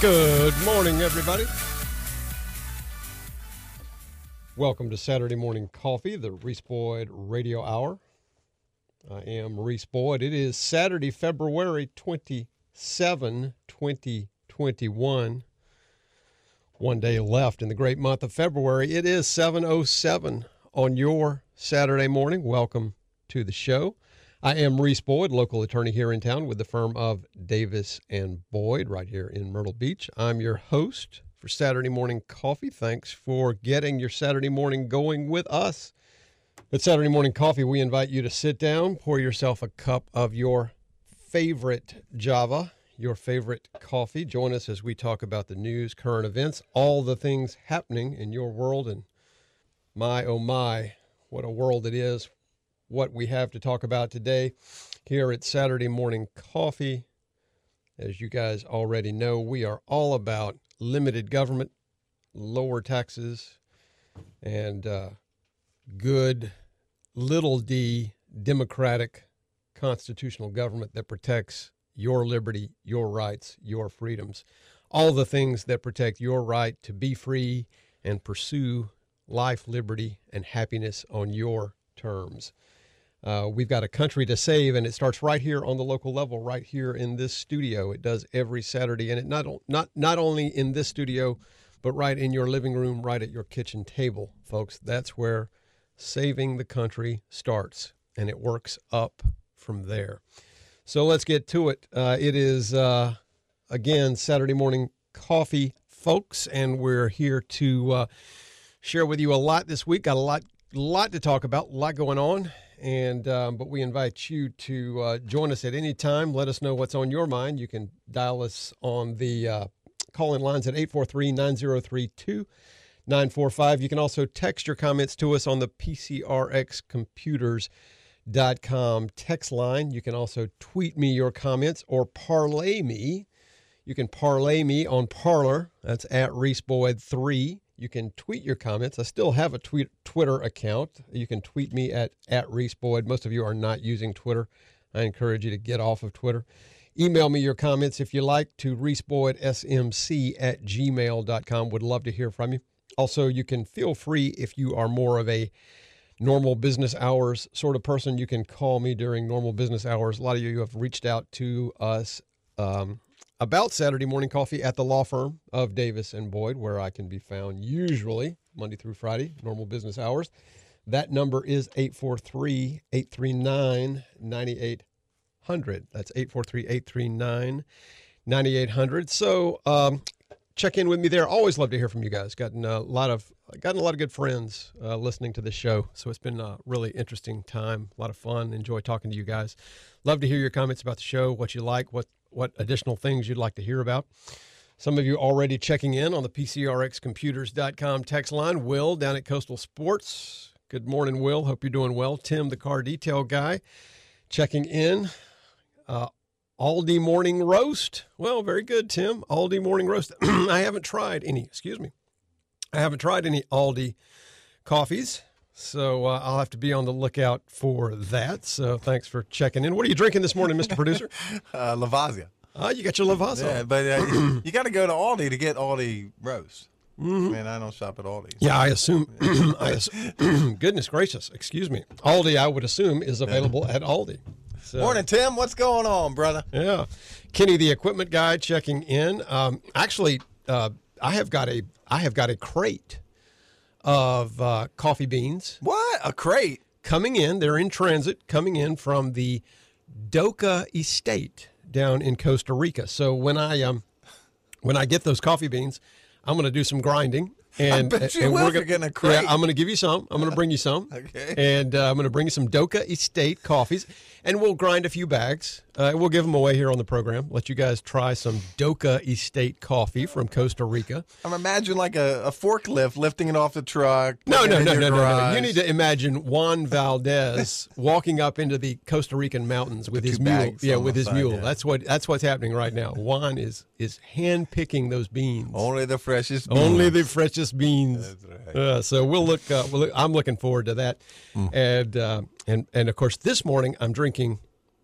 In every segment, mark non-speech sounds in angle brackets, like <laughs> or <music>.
Good morning, everybody. Welcome to Saturday Morning Coffee, the Reese Boyd Radio Hour. I am Reese Boyd. It is Saturday, February 27, 2021. One day left in the great month of February. It is 7.07 on your Saturday morning. Welcome to the show. I am Reese Boyd, local attorney here in town with the firm of Davis and Boyd right here in Myrtle Beach. I'm your host for Saturday Morning Coffee. Thanks for getting your Saturday morning going with us. At Saturday Morning Coffee, we invite you to sit down, pour yourself a cup of your favorite Java, your favorite coffee. Join us as we talk about the news, current events, all the things happening in your world. And my, oh my, what a world it is what we have to talk about today here at Saturday Morning Coffee. As you guys already know, we are all about limited government, lower taxes, and uh, good little d democratic constitutional government that protects your liberty, your rights, your freedoms, all the things that protect your right to be free and pursue life, liberty, and happiness on your terms. Uh, we've got a country to save, and it starts right here on the local level, right here in this studio. It does every Saturday, and it not not not only in this studio, but right in your living room, right at your kitchen table, folks. That's where saving the country starts, and it works up from there. So let's get to it. Uh, it is uh, again Saturday morning coffee, folks, and we're here to uh, share with you a lot this week. Got a lot lot to talk about, a lot going on and um, but we invite you to uh, join us at any time. Let us know what's on your mind. You can dial us on the uh, call-in lines at 843-903-2945. You can also text your comments to us on the PCRXcomputers.com text line. You can also tweet me your comments or parlay me. You can parlay me on Parler. That's at ReeseBoyd3. You can tweet your comments. I still have a tweet, Twitter account. You can tweet me at, at Reese Boyd. Most of you are not using Twitter. I encourage you to get off of Twitter. Email me your comments if you like to reeseboydsmc at gmail.com. Would love to hear from you. Also, you can feel free if you are more of a normal business hours sort of person, you can call me during normal business hours. A lot of you have reached out to us um, about Saturday morning coffee at the law firm of Davis and Boyd, where I can be found usually Monday through Friday, normal business hours. That number is 843 839 9800. That's 843 839 9800. So um, check in with me there. Always love to hear from you guys. Gotten a lot of gotten a lot of good friends uh, listening to this show. So it's been a really interesting time, a lot of fun. Enjoy talking to you guys. Love to hear your comments about the show, what you like, what what additional things you'd like to hear about. Some of you already checking in on the PCRXcomputers.com text line. Will down at Coastal Sports. Good morning, Will. Hope you're doing well. Tim, the car detail guy, checking in. Uh, Aldi morning roast. Well, very good, Tim. Aldi morning roast. <clears throat> I haven't tried any, excuse me. I haven't tried any Aldi coffees. So uh, I'll have to be on the lookout for that. So thanks for checking in. What are you drinking this morning, Mr. Producer? <laughs> uh, Lavazza. Oh, you got your Lavazza. Yeah, but uh, you <clears throat> got to go to Aldi to get Aldi roast. Mm-hmm. Man, I don't shop at Aldi. Yeah, I assume. <clears throat> I <clears throat> assume goodness gracious, excuse me. Aldi, I would assume, is available at Aldi. So, Morning, Tim. What's going on, brother? Yeah, Kenny, the equipment guy, checking in. Um, actually, uh, I have got a I have got a crate of uh, coffee beans. What? A crate? Coming in. They're in transit, coming in from the Doka Estate down in Costa Rica. So when I um when I get those coffee beans, I'm going to do some grinding <laughs> And, bet you and will we're you're gonna- crate. Yeah, I'm going to give you some. I'm going to bring you some. <laughs> Okay. And uh, I'm going to bring you some Doka Estate coffees, and we'll grind a few bags. Uh, we'll give them away here on the program. Let you guys try some Doka Estate coffee from Costa Rica. I'm imagining like a, a forklift lifting it off the truck. No, no, no, no, no, no. You need to imagine Juan Valdez <laughs> walking up into the Costa Rican mountains with his mule. Yeah, with his mule. That's what that's what's happening right now. Juan is is hand picking those beans. Only the freshest. Only the freshest beans. That's right. Uh, so we'll look. Uh, we'll look- I'm looking forward to that, Mm. and uh, and and of course this morning I'm drinking.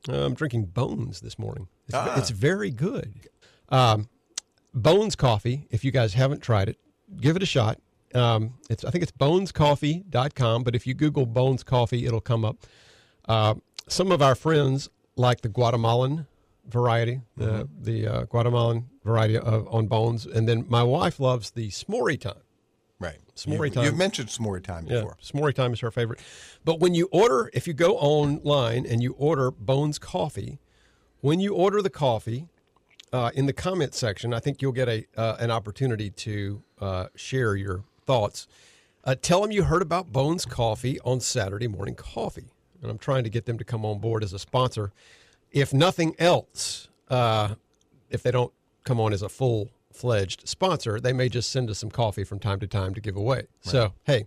Uh, I'm drinking Bones this morning. It's, Ah. it's very good. Um, Bones coffee. If you guys haven't tried it, give it a shot. Um, it's I think it's bonescoffee.com, but if you Google Bones Coffee, it'll come up. Uh, some of our friends like the Guatemalan variety, the the uh, Guatemalan variety of, on Bones, and then my wife loves the S'morey time. S'more You've, time. you've mentioned s'more time Yeah, before. S'more time is her favorite. But when you order, if you go online and you order Bones Coffee, when you order the coffee, uh, in the comment section, I think you'll get a uh, an opportunity to uh, share your thoughts. Uh, tell them you heard about Bones Coffee on Saturday Morning Coffee, and I'm trying to get them to come on board as a sponsor. If nothing else, uh, if they don't come on as a full fledged sponsor, they may just send us some coffee from time to time to give away. So hey,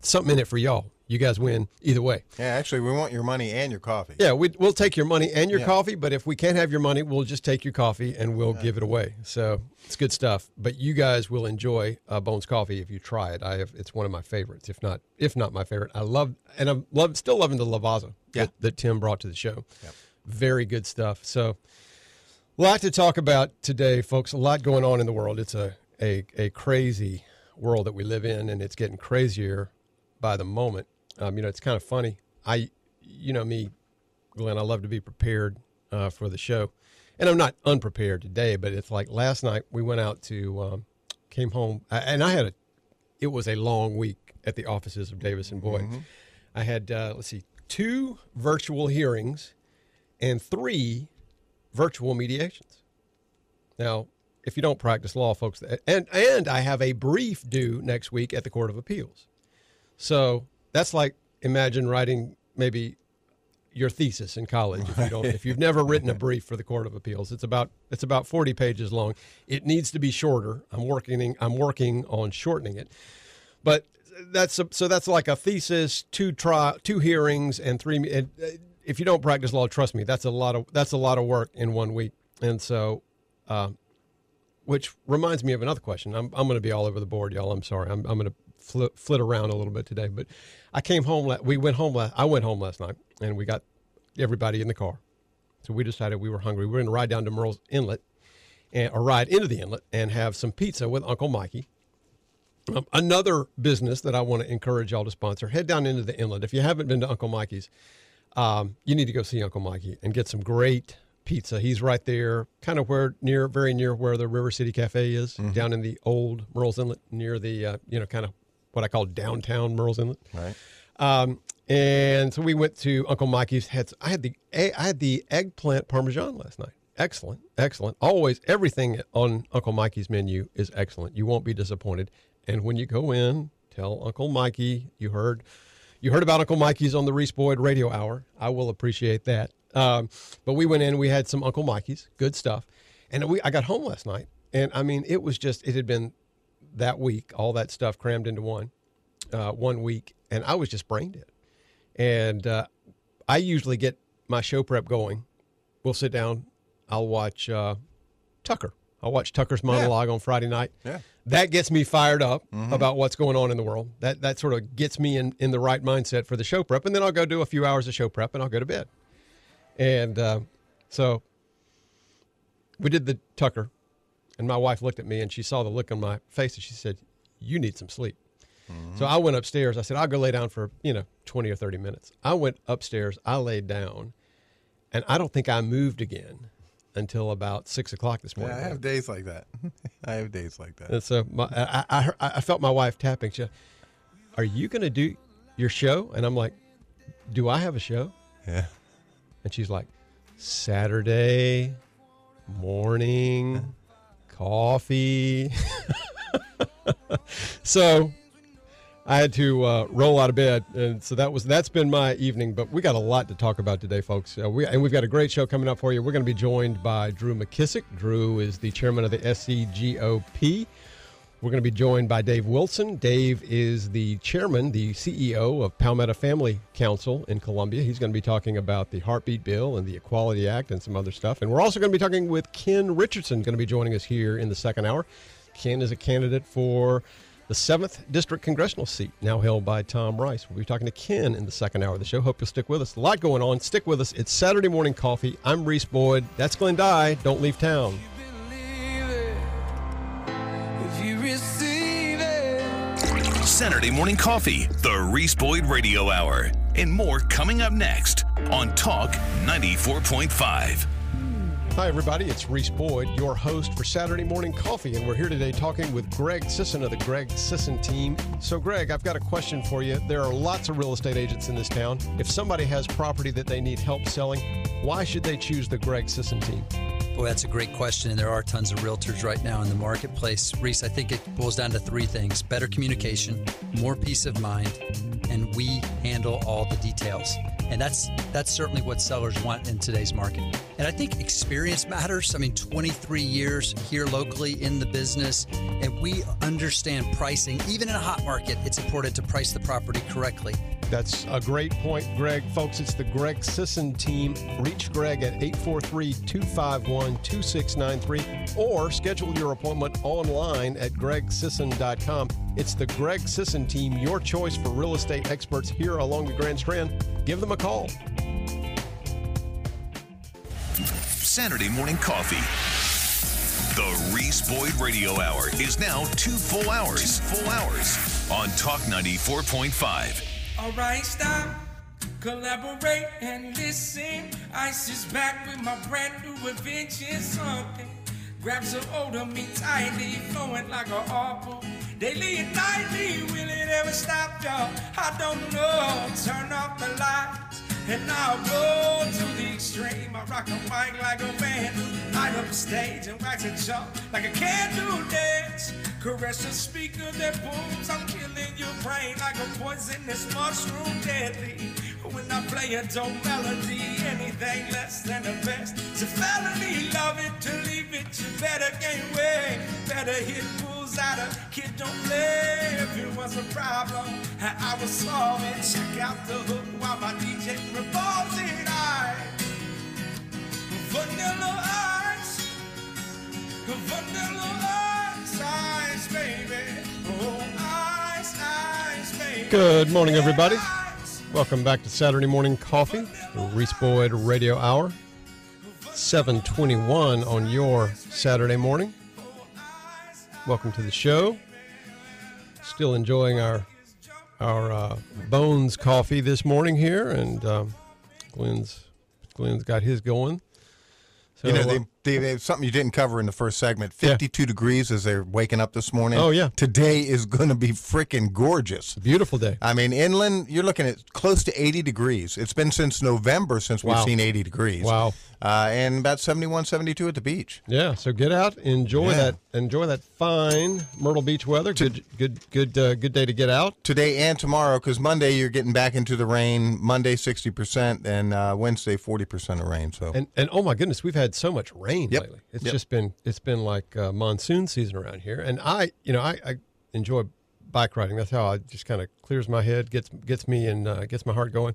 something in it for y'all. You guys win either way. Yeah, actually, we want your money and your coffee. Yeah, we, we'll take your money and your Yeah. coffee, but if we can't have your money, we'll just take your coffee and we'll give it away. So it's good stuff. But you guys will enjoy uh, Bones Coffee if you try it. I have it's one of my favorites, if not if not my favorite. I love and I'm love still loving the Lavazza Yeah. that, that Tim brought to the show. Very good stuff. So a lot to talk about today, folks. A lot going on in the world. It's a, a, a crazy world that we live in, and it's getting crazier by the moment. Um, you know, it's kind of funny. I, you know me, Glenn, I love to be prepared uh, for the show. And I'm not unprepared today, but it's like last night we went out to, um, came home, and I had a, it was a long week at the offices of Davis and Boyd. I had, uh, let's see, two virtual hearings and three virtual mediations. Now, if you don't practice law, folks, and and I have a brief due next week at the Court of Appeals. So that's like imagine writing maybe your thesis in college if you don't if you've never written a <laughs> brief for the Court of Appeals. It's about it's about 40 pages long. It needs to be shorter. I'm working I'm working on shortening it. But that's a, so that's like a thesis, two trial, two hearings, and three. And uh, if you don't practice law, trust me, that's a lot of that's a lot of work in one week. And so, um, which reminds me of another question. I'm I'm going to be all over the board, y'all. I'm sorry. I'm I'm going to flit, flit around a little bit today. But I came home. la- We went home. la- I went home last night, and we got everybody in the car. So we decided we were hungry. We were going to ride down to Murrells Inlet, and or ride into the inlet and have some pizza with Uncle Mikey. Um, another business that I want to encourage y'all to sponsor, head down into the inlet. If you haven't been to Uncle Mikey's, um, you need to go see Uncle Mikey and get some great pizza. He's right there, kind of where near, very near where the River City Cafe is, down in the old Murrells Inlet, near the, uh, you know, kind of what I call downtown Murrells Inlet. Right. Um, and so we went to Uncle Mikey's. Had I had the I had the eggplant parmesan last night. Excellent, excellent. Always everything on Uncle Mikey's menu is excellent. You won't be disappointed. And when you go in, tell Uncle Mikey you heard you heard about Uncle Mikey's on the Reese Boyd Radio Hour. I will appreciate that. Um, but we went in, we had some Uncle Mikey's, good stuff. And we I got home last night, and I mean it was just it had been that week, all that stuff crammed into one uh, one week, and I was just brain dead. And uh, I usually get my show prep going. We'll sit down. I'll watch uh, Tucker. I'll watch Tucker's monologue on Friday night. Yeah. That gets me fired up about what's going on in the world. That that sort of gets me in, in the right mindset for the show prep, and then I'll go do a few hours of show prep, and I'll go to bed. And uh, so we did the Tucker, and my wife looked at me and she saw the look on my face, and she said, "You need some sleep." So I went upstairs. I said, I'll go lay down for, you know, 20 or 30 minutes. I went upstairs. I laid down, and I don't think I moved again until about six o'clock this Yeah, morning. I have days like that. <laughs> I have days like that. And so my, I, I, I felt my wife tapping. She, Are you going to do your show? And I'm like, Do I have a show? Yeah. And she's like, Saturday morning <laughs> coffee. <laughs> so I had to uh, roll out of bed, and so that was that's been my evening. But we got a lot to talk about today, folks. Uh, we, and we've got a great show coming up for you. We're going to be joined by Drew McKissick. Drew is the chairman of the SCGOP. We're going to be joined by Dave Wilson. Dave is the chairman, the CEO of Palmetto Family Council in Columbia. He's going to be talking about the Heartbeat Bill and the Equality Act and some other stuff. And we're also going to be talking with Ken Richardson, going to be joining us here in the second hour. Ken is a candidate for the 7th District Congressional seat, now held by Tom Rice. We'll be talking to Ken in the second hour of the show. Hope you'll stick with us. A lot going on. Stick with us. It's Saturday Morning Coffee. I'm Reese Boyd. That's Glenn Dye. Don't leave town. believe it if you receive it. Saturday morning coffee, the Reese Boyd Radio Hour, and more coming up next on Talk 94.5. Hi, everybody. It's Reese Boyd, your host for Saturday Morning Coffee, and we're here today talking with Greg Sisson of the Greg Sisson team. So, Greg, I've got a question for you. There are lots of real estate agents in this town. If somebody has property that they need help selling, why should they choose the Greg Sisson team? Boy, that's a great question. And there are tons of realtors right now in the marketplace. Reese, I think it boils down to three things better communication, more peace of mind, and we handle all the details. And that's that's certainly what sellers want in today's market. And I think experience matters. I mean, 23 years here locally in the business, and we understand pricing. Even in a hot market, it's important to price the property correctly. That's a great point, Greg. Folks, it's the Greg Sisson team. Reach Greg at 843 251 2693 or schedule your appointment online at gregsisson.com. It's the Greg Sisson team, your choice for real estate experts here along the Grand Strand. Give them a call. Saturday morning coffee. The Reese Boyd Radio Hour is now two full hours. Two full hours on Talk 94.5. Alright, stop, collaborate and listen. Ice is back with my brand new invention. Something grabs a hold of me tightly, flowing like a harbor. Daily and nightly, will it ever stop, y'all? I don't know. Turn off the lights. And I'll go to the extreme. I rock a mic like a man. Light up the stage and wax a jump like a candle dance. Caress the speaker that booms. I'm killing your brain like a poisonous mushroom deadly. When I play a dope melody, anything less than the best. It's a felony, love it to leave it. You better weight. Better hit bulls out of kid don't. If it was a problem, and I was solve it. Check out the hook while my DJ revolves it. I vanilla ice, vanilla ice, ice, baby. Oh, ice, ice, baby. Good morning, everybody. Welcome back to Saturday Morning Coffee, the Reese Boyd Radio Hour. 721 on your Saturday morning. Welcome to the show. Still enjoying our our uh, Bones coffee this morning here, and um, Glenn's Glenn's got his going. So, You know, uh, they, they, something you didn't cover in the first segment. Yeah. 52 degrees as they're waking up this morning. Oh, yeah. Today is going to be freaking gorgeous. beautiful day. I mean, inland, you're looking at close to 80 degrees. It's been since November since we've Wow. seen 80 degrees. Wow. Uh, and about 71, 72 at the beach. Yeah, so get out, enjoy Yeah. that, enjoy that fine Myrtle Beach weather. Good, good, good, uh, good day to get out. Today and tomorrow, because Monday you're getting back into the rain. Monday 60%, and uh, Wednesday 40% of rain. So And and oh my goodness, we've had so much rain Yep. lately. It's Yep. just been it's been like uh, monsoon season around here. And I, you know, I, I enjoy bike riding. That's how I just kind of clears my head, gets gets me and uh, gets my heart going.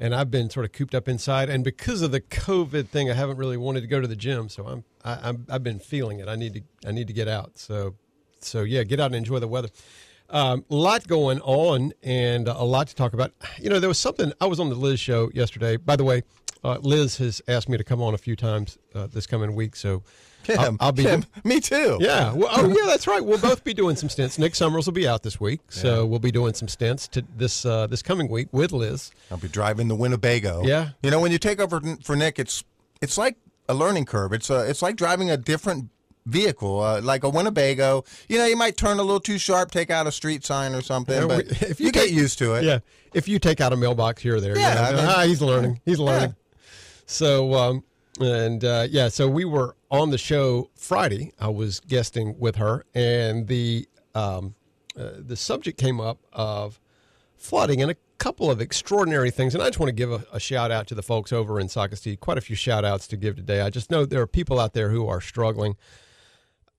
And I've been sort of cooped up inside, and because of the COVID thing, I haven't really wanted to go to the gym. So I'm, I, I'm I've been feeling it. I need to I need to get out. So so yeah, get out and enjoy the weather. Um, a lot going on and a lot to talk about. You know, there was something I was on the Liz show yesterday. By the way, uh, Liz has asked me to come on a few times uh, this coming week, so I'll, I'll be. Tim, me too. Yeah. Well, oh, yeah. That's right. We'll both be doing some stints. Nick Summers will be out this week, so we'll be doing some stints to this uh, this coming week with Liz. I'll be driving the Winnebago. Yeah. You know, when you take over for Nick, it's it's like a learning curve. It's a, it's like driving a different vehicle, uh, like a Winnebago. You know, you might turn a little too sharp, take out a street sign or something, Yeah, but if you, you get used to it. Yeah. If you take out a mailbox here or there, Yeah, you know, I mean- ah, he's learning. He's learning. So, um, and uh, yeah, so we were on the show Friday. I was guesting with her, and the um, uh, the subject came up of flooding and a couple of extraordinary things. And I just want to give a, a shout out to the folks over in Socastee. Quite a few shout outs to give today. I just know there are people out there who are struggling.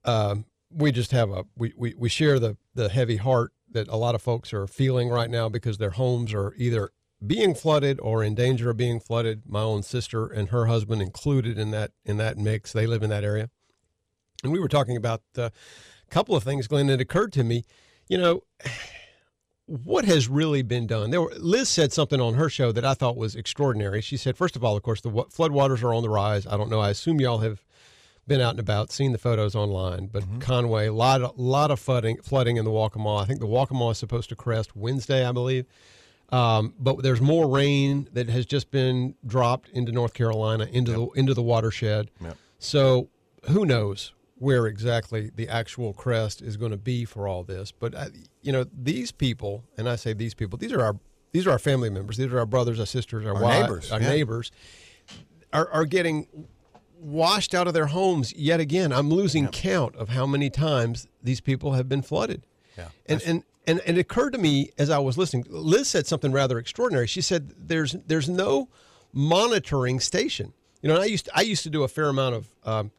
Um, we just have a we, we, we share the the heavy heart that a lot of folks are feeling right now because their homes are either being flooded or in danger of being flooded. My own sister and her husband included in that in that mix. They live in that area, and we were talking about uh, a couple of things, Glenn. It occurred to me, you know, what has really been done? There were, Liz said something on her show that I thought was extraordinary. She said, first of all, of course, the wa- floodwaters are on the rise. I don't know. I assume y'all have been out and about, seen the photos online. But Conway, a lot, of, lot of flooding, flooding in the Waccamaw. I think the Waccamaw is supposed to crest Wednesday, I believe. Um, but there's more rain that has just been dropped into North Carolina, into the into the watershed. Yep. So who knows where exactly the actual crest is going to be for all this? But uh, you know, these people, and I say these people, these are our these are our family members. These are our brothers, our sisters, our, Our wives, neighbors, our yeah. neighbors, are are getting washed out of their homes yet again. I'm losing count of how many times these people have been flooded. Yeah. And and and and it occurred to me as I was listening. Liz said something rather extraordinary. She said there's there's no monitoring station. You know, I used to, I used to do a fair amount of um,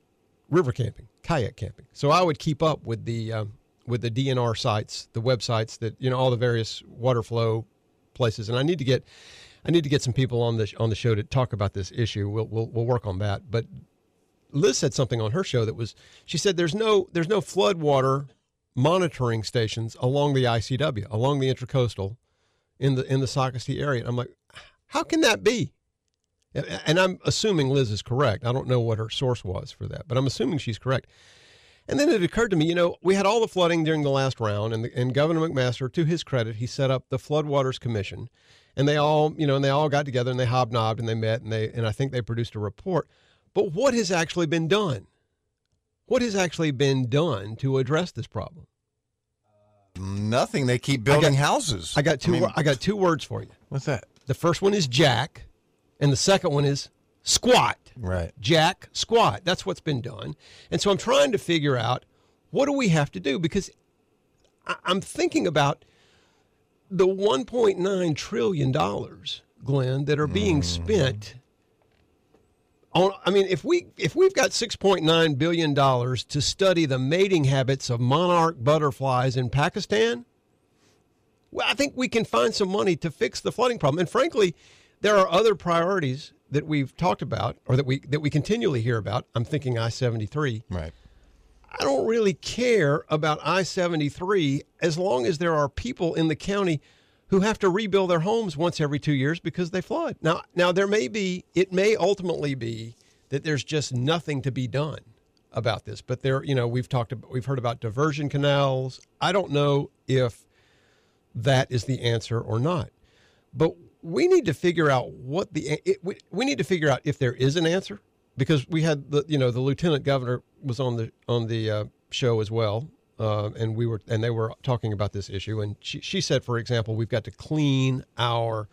river camping, kayak camping. So I would keep up with the um, with the DNR sites, the websites that you know all the various water flow places. And I need to get I need to get some people on the on the show to talk about this issue. We'll we'll, we'll work on that. But Liz said something on her show that was she said there's no there's no floodwater monitoring stations along the ICW, along the intercoastal in the in the Socastee area. And I'm like, how can that be? And- And I'm assuming Liz is correct. I don't know what her source was for that, but I'm assuming she's correct. And then it occurred to me, you know, we had all the flooding during the last round, and, the, and Governor McMaster, to his credit, he set up the Floodwaters Commission, and they all, you know, and they all got together and they hobnobbed and they met and they, and I think they produced a report. But what has actually been done? What has actually been done to address this problem? Nothing. They keep building houses. I got two. mean, I got two words for you. what's that? The first one is Jack, and the second one is squat. Right. Jack squat. That's what's been done. And so I'm trying to figure out what do we have to do because I- I'm thinking about the 1.9 trillion dollars, Glenn, that are being mm. spent. On, I mean, if we if we've got 6.9 billion dollars to study the mating habits of monarch butterflies in Pakistan, well, I think we can find some money to fix the flooding problem. And frankly, there are other priorities that we've talked about or that we that we continually hear about. I'm thinking I-73. Right. I don't really care about I-73 as long as there are people in the county who have to rebuild their homes once every 2 years because they flood. Now now there may be it may ultimately be that there's just nothing to be done about this. But there, you know, we've talked about we've heard about diversion canals. I don't know if that is the answer or not. But we need to figure out what the it, we, we need to figure out if there is an answer because we had the you know the lieutenant governor was on the on the uh, show as well uh, and we were and they were talking about this issue and she, she said for example we've got to clean our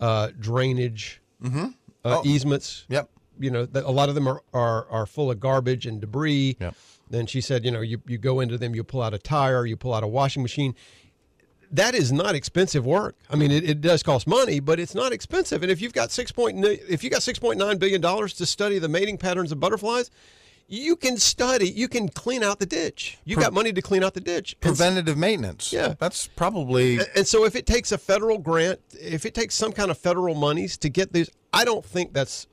uh, drainage uh, Oh. easements Yep. you know that a lot of them are, are are full of garbage and debris Yep. then she said you know you, you go into them you pull out a tire you pull out a washing machine that is not expensive work. I mean, it, it does cost money, but it's not expensive. And if you've got six point if you got six point nine billion dollars to study the mating patterns of butterflies, you can study. You can clean out the ditch. You got money to clean out the ditch. Preventative maintenance. Yeah. That's probably. and so, if it takes a federal grant, if it takes some kind of federal monies to get these, I don't think that's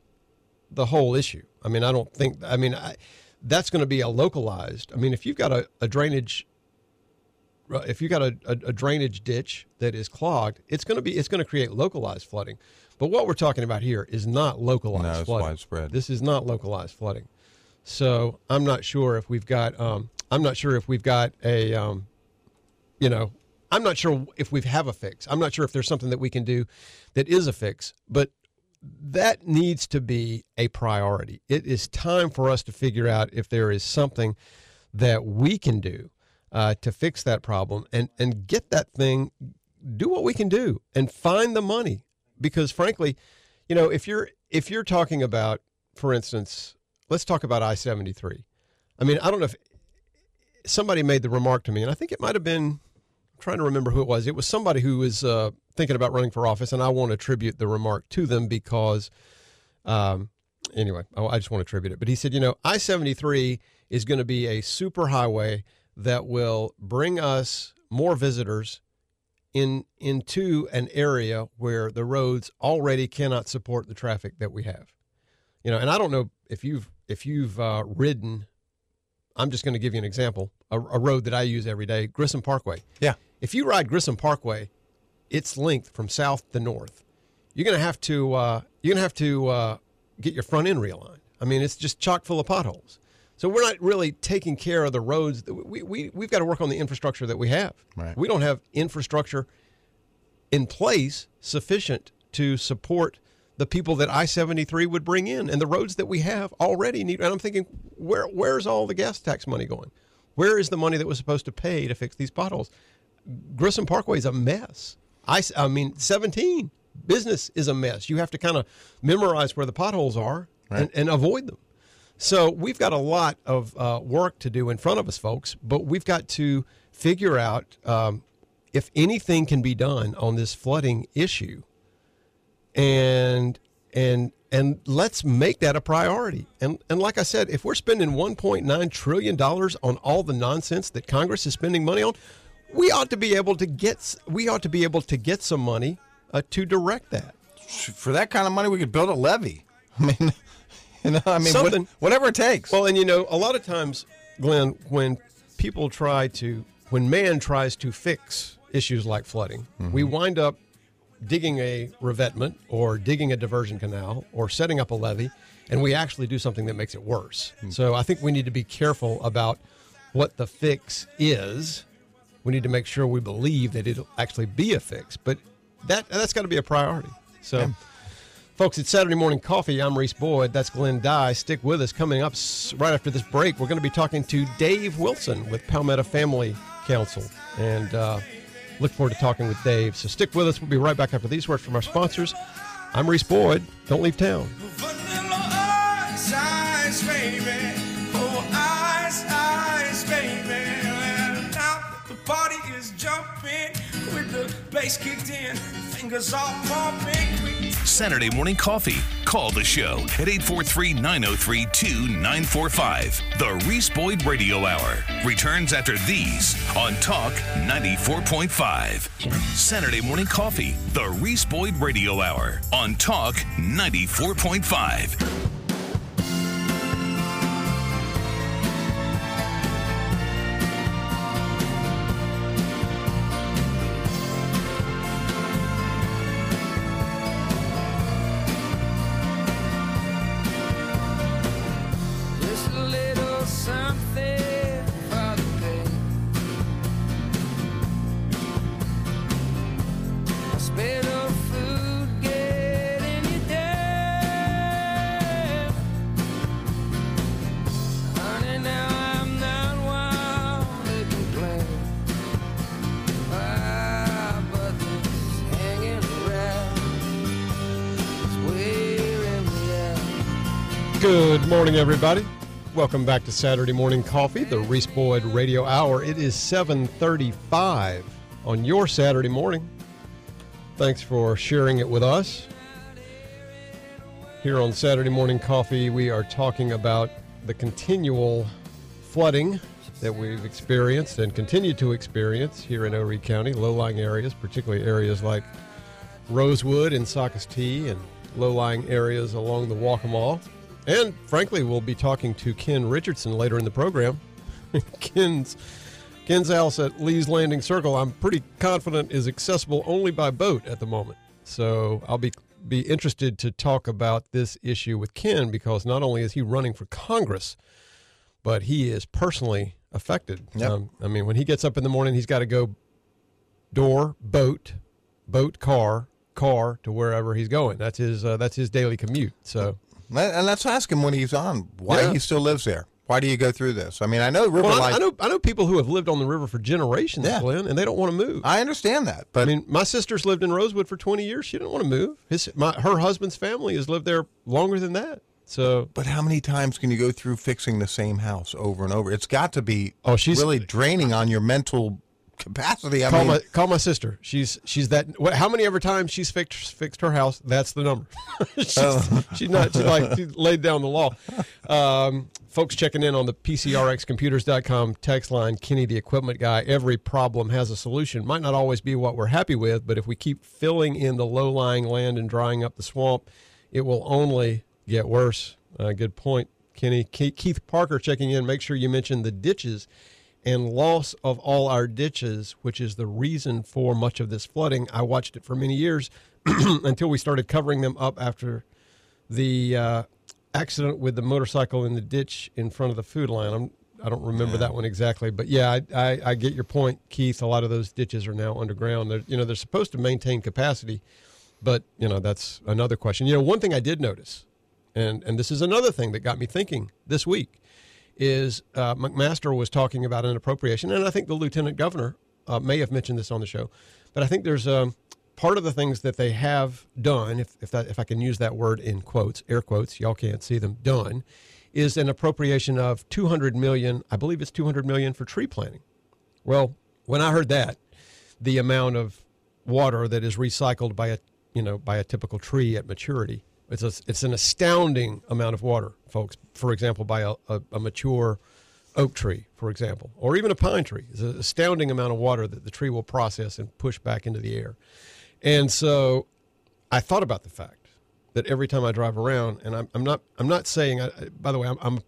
the whole issue. I mean, I don't think. I mean, I, that's going to be a localized. I mean, if you've got a, a drainage, if you got a, a, a drainage ditch that is clogged, it's going to be it's going to create localized flooding. But what we're talking about here is not localized No, it's flooding. widespread. This is not localized flooding. So I'm not sure if we've got. Um, I'm not sure if we've got a. Um, you know, I'm not sure if we have a fix. I'm not sure if there's something that we can do that is a fix, but that needs to be a priority. It is time for us to figure out if there is something that we can do uh, to fix that problem and and get that thing, do what we can do and find the money. Because frankly, you know, if you're if you're talking about, for instance, let's talk about I-73. I mean, I don't know if somebody made the remark to me, and I think it might have been. I'm trying to remember who it was. It was somebody who was uh, thinking about running for office, and I want to attribute the remark to them because, um, anyway, I, I just want to attribute it. But he said, you know, I 73 is going to be a super highway that will bring us more visitors in into an area where the roads already cannot support the traffic that we have. You know, and I don't know if you've if you've uh, ridden. I'm just going to give you an example. A, a road that I use every day, Grissom Parkway. Yeah. If you ride Grissom Parkway, its length from south to north, you're going to have to uh, you're going to have to uh, get your front end realigned. I mean, it's just chock full of potholes. So we're not really taking care of the roads. that We, we, we've got to work on the infrastructure that we have. Right. We don't have infrastructure in place sufficient to support the people that I-73 would bring in and the roads that we have already need. And I'm thinking, where where's all the gas tax money going? Where is the money that was supposed to pay to fix these potholes? Grissom Parkway is a mess. I, I mean, 17 business is a mess. You have to kind of memorize where the potholes are and, and avoid them. So we've got a lot of uh, work to do in front of us, folks. But we've got to figure out um, if anything can be done on this flooding issue, and and and let's make that a priority. And and like I said, if we're spending 1.9 trillion dollars on all the nonsense that Congress is spending money on, we ought to be able to get we ought to be able to get some money uh, to direct that. For that kind of money, we could build a levee. <laughs> I mean, you know, I mean, what- whatever it takes. Well, and you know, a lot of times, Glenn, when people try to, when man tries to fix issues like flooding, we wind up digging a revetment or digging a diversion canal or setting up a levee, and we actually do something that makes it worse. So I think we need to be careful about what the fix is. We need to make sure we believe that it'll actually be a fix, but that that's got to be a priority. So. Folks, it's Saturday Morning Coffee. I'm Reese Boyd. That's Glenn Dye. Stick with us. Coming up right after this break, we're going to be talking to Dave Wilson with Palmetto Family Council. And uh, look forward to talking with Dave. So stick with us. We'll be right back after these words from our sponsors. I'm Reese Boyd. Don't leave town. Bass kicked in, fingers all pumping. Saturday morning coffee. Call the show at 843 903 2945. The Reese Boyd Radio Hour returns after these on Talk 94.5. Saturday morning coffee. The Reese Boyd Radio Hour on Talk 94.5. morning, everybody. Welcome back to Saturday Morning Coffee, the Reese Boyd Radio Hour. It is 7:35 on your Saturday morning. Thanks for sharing it with us. Here on Saturday Morning Coffee, we are talking about the continual flooding that we've experienced and continue to experience here in Horry County, low-lying areas, particularly areas like Rosewood and Socastee and low-lying areas along the Waccamaw. And frankly, we'll be talking to Ken Richardson later in the program. <laughs> Ken's Ken's house at Lee's Landing Circle, I'm pretty confident is accessible only by boat at the moment. So I'll be be interested to talk about this issue with Ken because not only is he running for Congress, but he is personally affected. Yep. Um, I mean, when he gets up in the morning, he's got to go door, boat, boat, car, car to wherever he's going. That's his uh, that's his daily commute. So and let's ask him when he's on why Yeah. he still lives there. Why do you go through this? I mean, I know River well, I, Life. I know I know people who have lived on the river for generations, Yeah. Glenn, and they don't want to move. I understand that, but I mean, my sister's lived in Rosewood for 20 years. She didn't want to move. His, my, her husband's family has lived there longer than that. So But how many times can you go through fixing the same house over and over? It's got to be Oh, she's- really draining on your mental capacity. I call mean, my call my sister. She's she's that. What, how many ever times she's fixed fixed her house? That's the number. <laughs> she's, Oh. she's not. She's like she laid down the law. Um, folks checking in on the PCRXComputers.com text line. Kenny, the equipment guy. Every problem has a solution. Might not always be what we're happy with, but if we keep filling in the low lying land and drying up the swamp, it will only get worse. Uh, good point, Kenny. Keith Parker checking in. Make sure you mention the ditches and loss of all our ditches, which is the reason for much of this flooding. I watched it for many years <clears throat> until we started covering them up after the uh, accident with the motorcycle in the ditch in front of the food line. I'm, I don't remember that one exactly, but yeah, I, I, I get your point, Keith. A lot of those ditches are now underground. They're, you know, they're supposed to maintain capacity, but you know that's another question. You know, one thing I did notice, and and this is another thing that got me thinking this week is uh, McMaster was talking about an appropriation, and I think the lieutenant governor uh, may have mentioned this on the show, but I think there's um, part of the things that they have done, if if, that, if I can use that word in quotes, air quotes, y'all can't see them, done, is an appropriation of 200 million. I believe it's 200 million for tree planting. Well, when I heard that, the amount of water that is recycled by a you know by a typical tree at maturity, it's a, it's an astounding amount of water, folks. For example, by a, a, a mature oak tree, for example, or even a pine tree, It's an astounding amount of water that the tree will process and push back into the air. And so, I thought about the fact that every time I drive around, and I'm, I'm not I'm not saying. I, by the way, I'm, I'm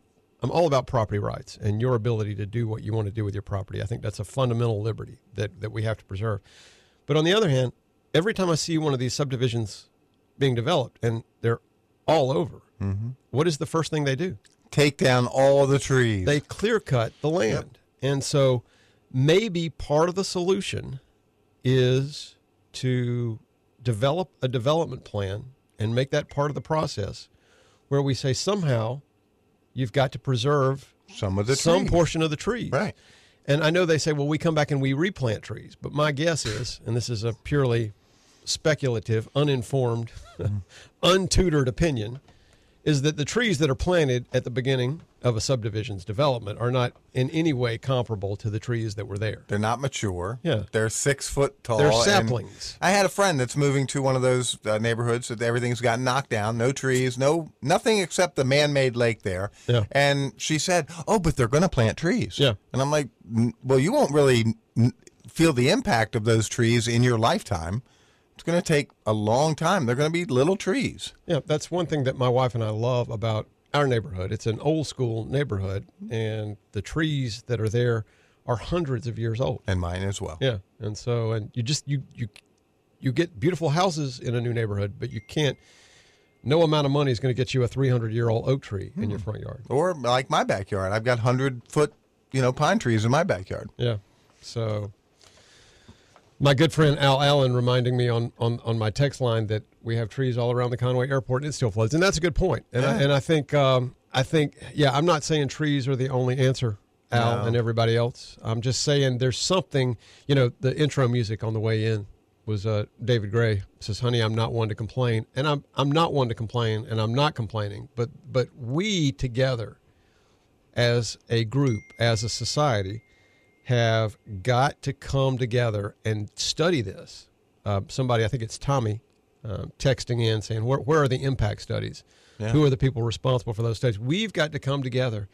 I'm all about property rights and your ability to do what you want to do with your property. I think that's a fundamental liberty that, that we have to preserve. But on the other hand, every time I see one of these subdivisions being developed and they're all over, mm-hmm. what is the first thing they do? take down all the trees. They clear cut the land. And so maybe part of the solution is to develop a development plan and make that part of the process where we say somehow you've got to preserve Some of the some trees. portion of the trees. Right. And I know they say, well, we come back and we replant trees. But my guess is, and this is a purely speculative, uninformed, <laughs> untutored opinion, is that the trees that are planted at the beginning of a subdivision's development are not in any way comparable to the trees that were there. They're not mature. Yeah. They're six foot tall. They're saplings. I had a friend that's moving to one of those uh, neighborhoods that everything's got knocked down, no trees, no nothing except the man-made lake there. Yeah. And she said, "Oh, but they're going to plant trees." Yeah. And I'm like, "Well, you won't really feel the impact of those trees in your lifetime. It's going to take a long time. They're going to be little trees." Yeah, that's one thing that my wife and I love about our neighborhood. It's an old school neighborhood, and the trees that are there are hundreds of years old. And mine as well. Yeah, and so and you just you you you get beautiful houses in a new neighborhood, but you can't. No amount of money is going to get you a 300 year old oak tree in your hmm. front yard. Or like my backyard, I've got hundred foot, you know, pine trees in my backyard. Yeah, so my good friend Al Allen reminding me on on on my text line that we have trees all around the Conway Airport and it still floods, and that's a good point. And I, and I think um, I think yeah, I'm not saying trees are the only answer. Al No. and everybody else. I'm just saying there's something. You know, the intro music on the way in was uh, David Gray says, "Honey, I'm not one to complain," and I'm I'm not one to complain, and I'm not complaining. But but we together, as a group, as a society, have got to come together and study this. Uh, somebody, I think it's Tommy, um, texting in saying, where, where are the impact studies? Yeah. Who are the people responsible for those studies? We've got to come together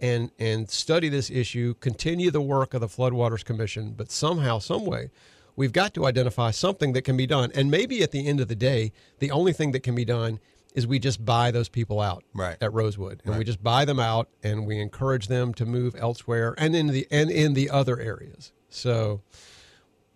and, and study this issue, continue the work of the Floodwaters Commission, but somehow, some way, we've got to identify something that can be done. And maybe at the end of the day, the only thing that can be done is we just buy those people out Right. at Rosewood, and we just buy them out, and we encourage them to move elsewhere and in the and in the other areas. So,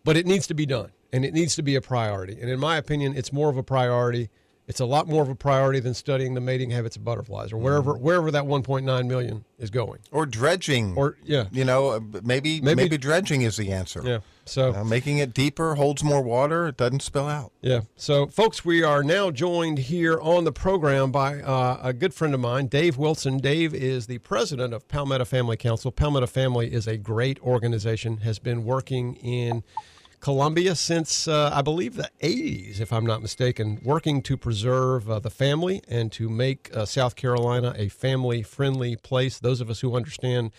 but it needs to be done, and it needs to be a priority. And in my opinion, it's more of a priority. It's a lot more of a priority than studying the mating habits of butterflies, or wherever wherever that 1.9 million is going. Or dredging. Or yeah, you know, uh, maybe, Maybe- maybe dredging is the answer. yeah. So making it deeper holds more water. It doesn't spill out. Yeah. So, folks, we are now joined here on the program by uh, a good friend of mine, Dave Wilson. Dave is the president of Palmetto Family Council. Palmetto Family is a great organization, has been working in Columbia since uh, I believe the 80s, if I'm not mistaken, working to preserve uh, the family and to make uh, South Carolina a family friendly place. Those of us who understand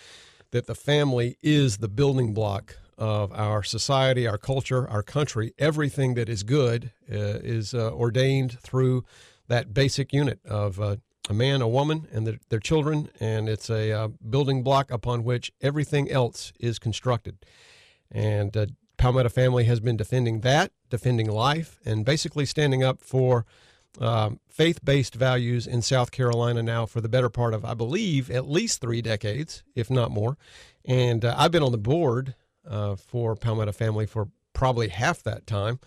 that the family is the building block of our society, our culture, our country, everything that is good uh, is uh, ordained through that basic unit of uh, a man, a woman, and their, children, and it's a uh, building block upon which everything else is constructed. And uh, Palmetto family has been defending that, defending life, and basically standing up for um, faith based values in South Carolina now for the better part of, I believe, at least three decades, if not more. And uh, I've been on the board uh, for Palmetto family for probably half that time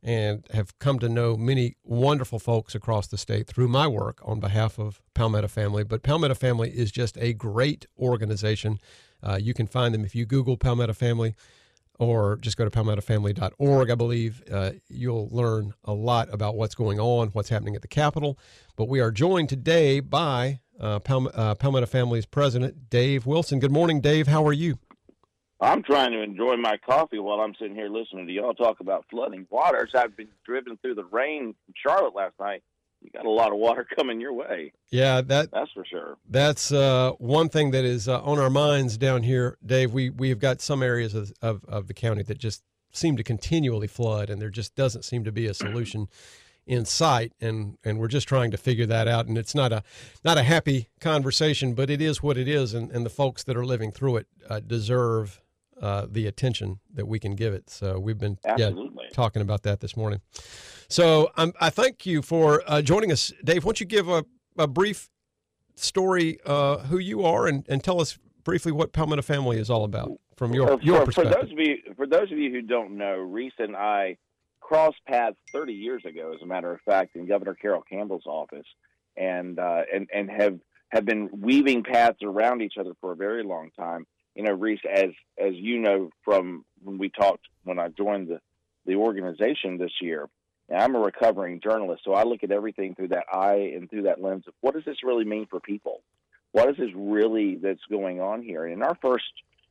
and have come to know many wonderful folks across the state through my work on behalf of Palmetto Family. But Palmetto Family is just a great organization. Uh, you can find them if you Google Palmetto Family or just go to palmettofamily.org. I believe uh, you'll learn a lot about what's going on, what's happening at the Capitol. But we are joined today by uh, Palm- uh, Palmetto Family's president, Dave Wilson. Good morning, Dave. How are you? I'm trying to enjoy my coffee while I'm sitting here listening to y'all talk about flooding waters. I've been driven through the rain from Charlotte last night. You got a lot of water <laughs> coming your way. Yeah, that That's for sure. That's uh, one thing that is uh, on our minds down here, Dave. We we've got some areas of, of, of the county that just seem to continually flood, and there just doesn't seem to be a solution in sight. And and we're just trying to figure that out. And it's not a not a happy conversation, but it is what it is. And, and the folks that are living through it uh, deserve uh, the attention that we can give it. So we've been yeah, Absolutely. talking about that this morning. So um, I thank you for uh, joining us, Dave. Why don't you give a, a brief story uh, who you are and, and tell us briefly what Palmetto Family is all about from your, Uh, your for, for those of you for those of you who don't know, Reese and I crossed paths 30 years ago, as a matter of fact, in Governor Carroll Campbell's office, and uh, and and have have been weaving paths around each other for a very long time. You know, Reese, as as you know from when we talked when I joined the the organization this year. Now, I'm a recovering journalist, so I look at everything through that eye and through that lens of what does this really mean for people? What is this really that's going on here? And in our first,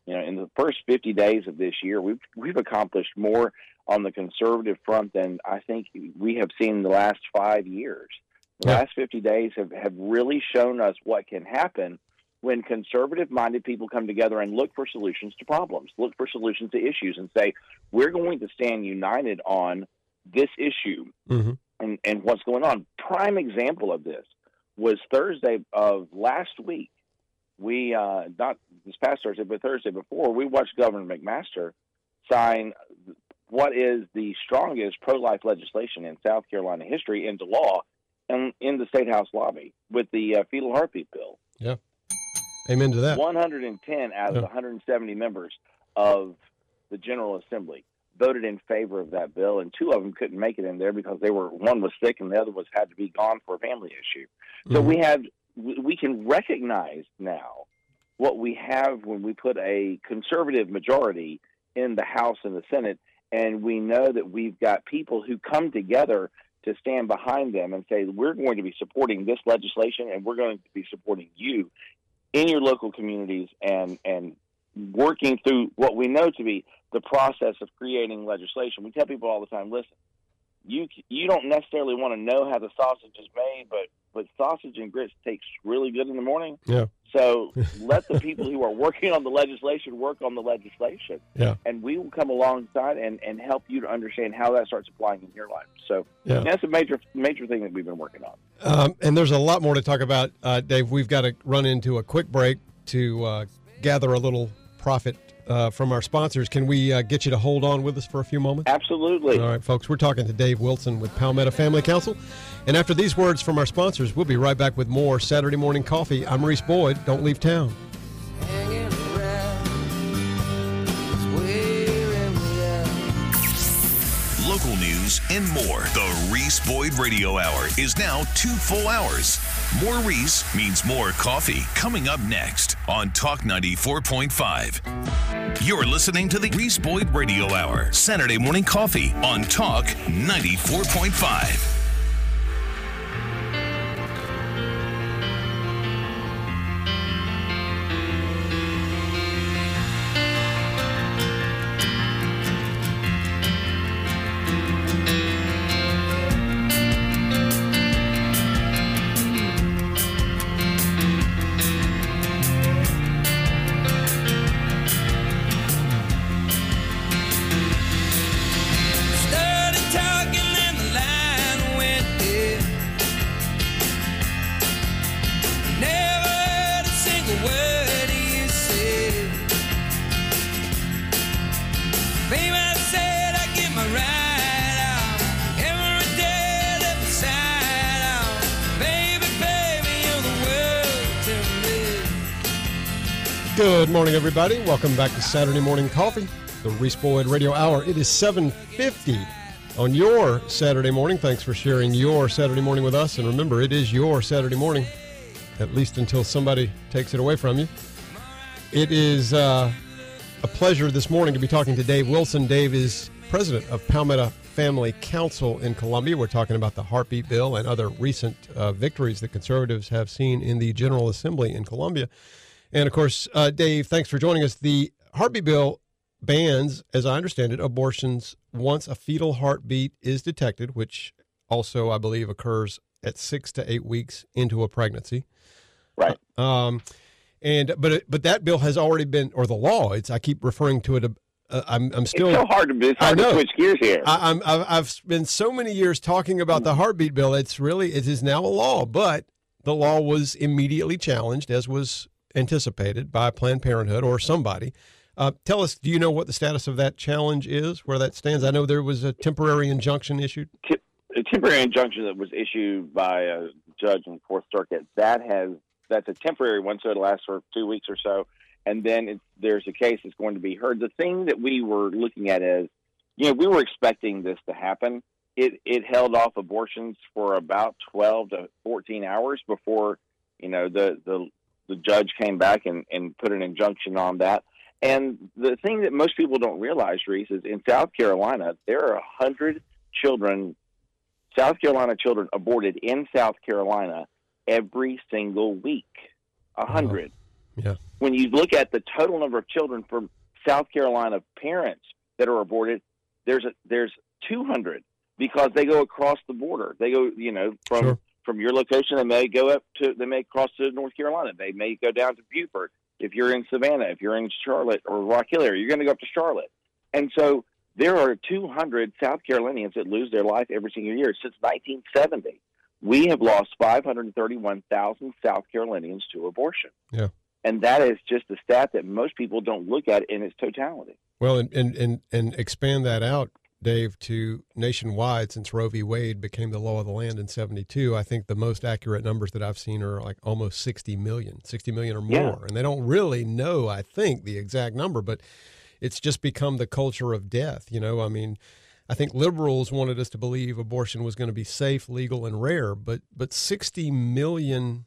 you know, in the first 50 days of this year, we've we've accomplished more on the conservative front than I think we have seen in the last five years. The Yeah. last 50 days have, have really shown us what can happen when conservative minded people come together and look for solutions to problems, look for solutions to issues, and say, we're going to stand united on this issue Mhm. and, and what's going on. Prime example of this was Thursday of last week. We, uh, not this past Thursday, but Thursday before, we watched Governor McMaster sign what is the strongest pro life legislation in South Carolina history into law and in the State House lobby with the uh, fetal heartbeat bill. Yeah. Amen to that. 110 out of Yeah. 170 members of the General Assembly voted in favor of that bill, and two of them couldn't make it in there because they were one was sick and the other was had to be gone for a family issue. So Mhm. we have we can recognize now what we have when we put a conservative majority in the House and the Senate, and we know that we've got people who come together to stand behind them and say we're going to be supporting this legislation and we're going to be supporting you in your local communities and and working through what we know to be the process of creating legislation. We tell people all the time, listen, you you don't necessarily want to know how the sausage is made, but but sausage and grits tastes really good in the morning. Yeah. So <laughs> let the people who are working on the legislation work on the legislation. Yeah. And we will come alongside and, and help you to understand how that starts applying in your life. So Yeah. that's a major major thing that we've been working on. Um, and there's a lot more to talk about, uh, Dave. We've got to run into a quick break to uh, gather a little profit uh, from our sponsors. Can we uh, get you to hold on with us for a few moments? Absolutely. All right, folks, we're talking to Dave Wilson with Palmetto Family Council. And after these words from our sponsors, we'll be right back with more Saturday Morning Coffee. I'm Reese Boyd. Don't leave town. News and more. The Reese Boyd Radio Hour is now two full hours. More Reese means more coffee. Coming up next on Talk 94.5. You're listening to the Reese Boyd Radio Hour, Saturday morning coffee on Talk 94.5. morning, everybody. Welcome back to Saturday Morning Coffee, the Reese Boyd Radio Hour. It is 7.50 on your Saturday morning. Thanks for sharing your Saturday morning with us. And remember, it is your Saturday morning, at least until somebody takes it away from you. It is uh, a pleasure this morning to be talking to Dave Wilson. Dave is president of Palmetto Family Council in Columbia. We're talking about the heartbeat bill and other recent uh, victories that conservatives have seen in the General Assembly in Columbia. And of course, uh, Dave, thanks for joining us. The heartbeat bill bans, as I understand it, abortions once a fetal heartbeat is detected, which also, I believe, occurs at six to eight weeks into a pregnancy. Right. Um, and but but that bill has already been, or the law. It's I keep referring to it. Uh, I'm I'm still it's so hard to it's hard I know. to switch gears here. I, I'm I've, I've spent so many years talking about the heartbeat bill. It's really it is now a law, but the law was immediately challenged, as was anticipated by Planned Parenthood or somebody. Uh, tell us, do you know what the status of that challenge is? Where that stands? I know there was a temporary injunction issued. a temporary injunction that was issued by a judge in the Fourth Circuit that has that's a temporary one, so it lasts for two weeks or so, and then it's, there's a case that's going to be heard. The thing that we were looking at is, you know, we were expecting this to happen. It it held off abortions for about twelve to fourteen hours before, you know, the the the judge came back and, and put an injunction on that. And the thing that most people don't realize, Reese, is in South Carolina, there are a hundred children, South Carolina children aborted in South Carolina every single week. A hundred. Yeah. When you look at the total number of children from South Carolina parents that are aborted, there's a, there's 200 because they go across the border. They go, you know, from Sure. From your location, they may go up to, they may cross to North Carolina. They may go down to Beaufort. If you're in Savannah, if you're in Charlotte or Rock Hill area, you're going to go up to Charlotte. And so there are 200 South Carolinians that lose their life every single year since 1970. We have lost 531,000 South Carolinians to abortion. Yeah. And that is just a stat that most people don't look at in its totality. Well, and, and, and, and expand that out, Dave, to nationwide since Roe v. Wade became the law of the land in 72. I think the most accurate numbers that I've seen are like almost 60 million, 60 million or more. Yeah. And they don't really know, I think, the exact number, but it's just become the culture of death. You know, I mean, I think liberals wanted us to believe abortion was going to be safe, legal, and rare, but but 60 million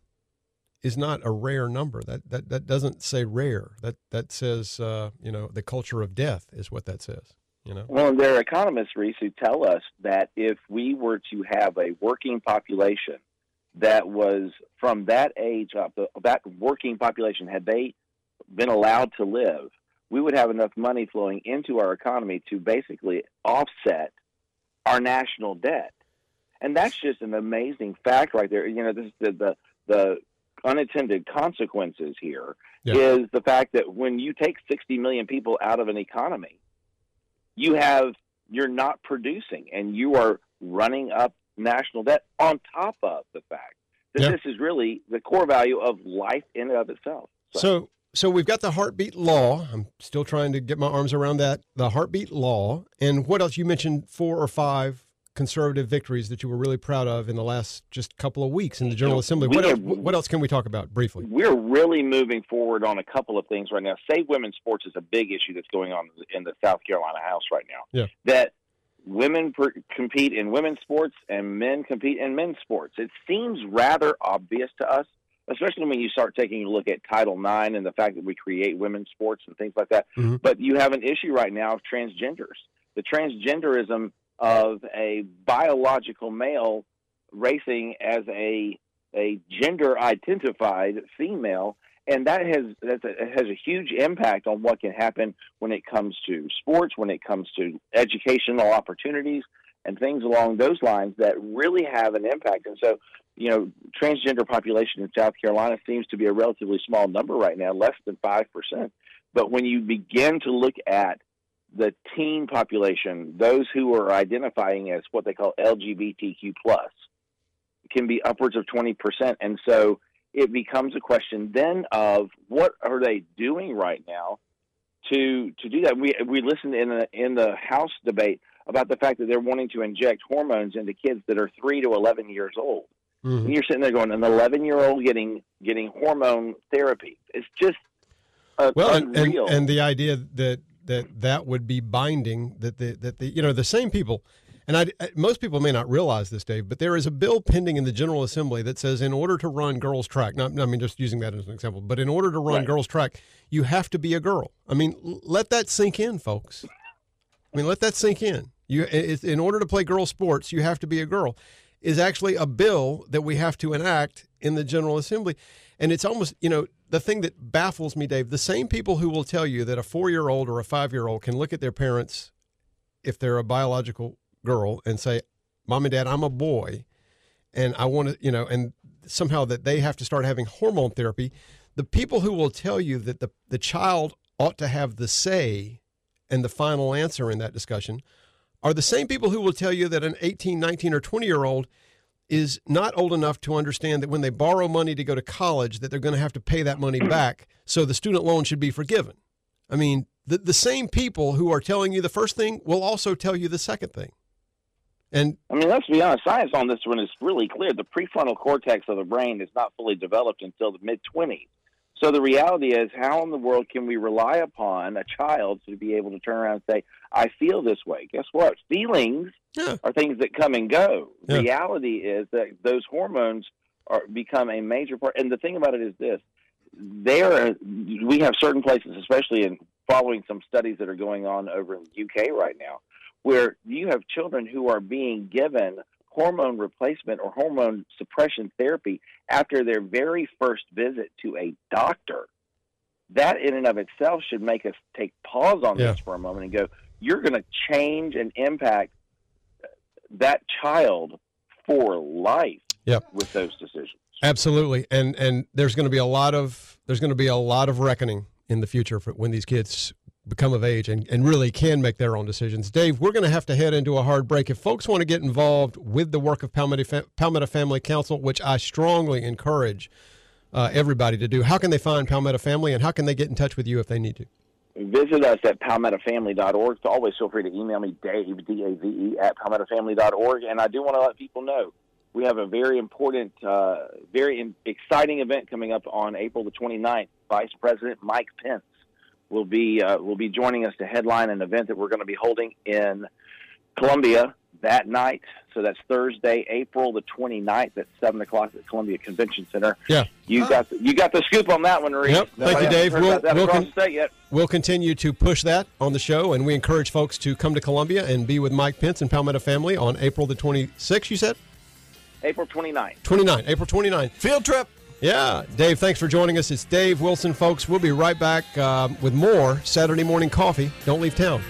is not a rare number. That that that doesn't say rare. That that says uh, you know the culture of death is what that says. You know. Well, and there are economists, Reese, who tell us that if we were to have a working population that was from that age up, that working population, had they been allowed to live, we would have enough money flowing into our economy to basically offset our national debt. And that's just an amazing fact right there. You know, this is the, the, the unintended consequences here is Yeah. the fact that when you take 60 million people out of an economy, you have you're not producing and you are running up national debt on top of the fact that Yeah. this is really the core value of life in and of itself. So so we've got the heartbeat law. I'm still trying to get my arms around that. The heartbeat law, and what else? You mentioned four or five conservative victories that you were really proud of in the last just couple of weeks in the General Assembly. We What else, what else can we talk about briefly? we're really moving forward on a couple of things right now. Save women's sports is a big issue that's going on in the South Carolina House right now. Yeah. That women per- compete in women's sports and men compete in men's sports. It seems rather obvious to us, especially when you start taking a look at Title IX and the fact that we create women's sports and things like that. Mhm. But you have an issue right now of transgenders. The transgenderism of a biological male racing as a a gender identified female and that has that's a, has a huge impact on what can happen when it comes to sports when it comes to educational opportunities and things along those lines that really have an impact. And so you know transgender population in South Carolina seems to be a relatively small number right now less than 5% but when you begin to look at the teen population those who are identifying as what they call LGBTQ plus can be upwards of 20%. And so it becomes a question then of what are they doing right now to to do that? We we listened in the in the House debate about the fact that they're wanting to inject hormones into kids that are 3 to 11 years old. Mhm. And you're sitting there going an 11 year old getting getting hormone therapy. It's just uh, Well, and, and, unreal. and the idea that that that would be binding that the that the you know the same people and I, most people may not realize this dave but there is a bill pending in the general assembly that says in order to run girls track not i mean just using that as an example but in order to run Right. girls track you have to be a girl. I mean let that sink in folks. I mean let that sink in. You it's, in order to play girls sports you have to be a girl. Is actually a bill that we have to enact in the general assembly and it's almost you know the thing that baffles me dave the same people who will tell you that a four-year-old or a five-year-old can look at their parents if they're a biological girl and say mom and dad i'm a boy and i want to you know and somehow that they have to start having hormone therapy. The people who will tell you that the, the child ought to have the say and the final answer in that discussion are the same people who will tell you that an 18 19 or 20 year old is not old enough to understand that when they borrow money to go to college that they're going to have to pay that money hmm. back so the student loan should be forgiven i mean the, the same people who are telling you the first thing will also tell you the second thing and I mean, let's be honest. Science on this one is really clear. The prefrontal cortex of the brain is not fully developed until the mid twenties. So the reality is, how in the world can we rely upon a child to be able to turn around and say, "I feel this way"? Guess what? Feelings Yeah. are things that come and go. Yeah. Reality is that those hormones are become a major part. And the thing about it is this: there, we have certain places, especially in following some studies that are going on over in the UK right now, where you have children who are being given hormone replacement or hormone suppression therapy after their very first visit to a doctor. That in and of itself should make us take pause on Yeah. this for a moment and go, you're going to change and impact that child for life Yep. with those decisions. Absolutely, and and there's going to be a lot of there's going to be a lot of reckoning in the future for when these kids become of age and, and really can make their own decisions. Dave, we're going to have to head into a hard break. If folks want to get involved with the work of Palmetto, Palmetto Family Council, which I strongly encourage uh, everybody to do, how can they find Palmetto Family and how can they get in touch with you if they need to? Visit us at palmettofamily.org. So always feel free to email me, Dave, D-A-V-E, at palmettofamily.org. And I do want to let people know we have a very important, uh, very in- exciting event coming up on April the 29th. Vice President Mike Pence will be uh, will be joining us to headline an event that we're going to be holding in Columbia that night. So that's Thursday, April the 29th at 7 o'clock at Columbia Convention Center. Yeah. You got the, you got the scoop on that one, Reese. Yep. Thank you, Dave. We'll- we'll con-. We'll continue to push that on the show, and we encourage folks to come to Columbia and be with Mike Pence and Palmetto Family on April the 26th, you said? April 29th. 29, April 29. Field trip. Yeah, Dave, thanks for joining us. It's Dave Wilson, folks. We'll be right back um, with more Saturday morning coffee. Don't leave town.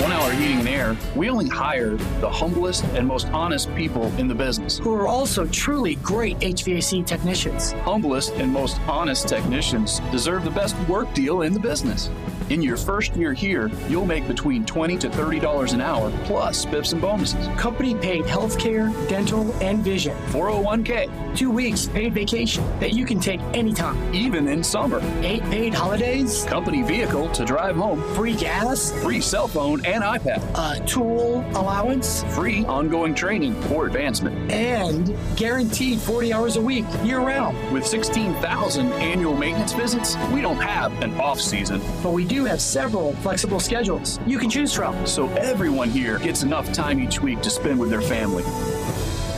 One Hour Heating and Air, we only hire the humblest and most honest people in the business. who are also truly great HVAC technicians. Humblest and most honest technicians deserve the best work deal in the business. In your first year here, you'll make between 20 to $30 an hour plus spiffs and bonuses. Company paid health care, dental, and vision. 401k, Two weeks paid vacation that you can take anytime. even in summer. Eight paid holidays, Company vehicle to drive home, free gas, free cell phone and iPad, a tool allowance, free ongoing training for advancement. and guaranteed 40 hours a week year round. With 16,000 annual maintenance visits, we don't have an off season. But we do have several flexible schedules you can choose from. So everyone here gets enough time each week to spend with their family,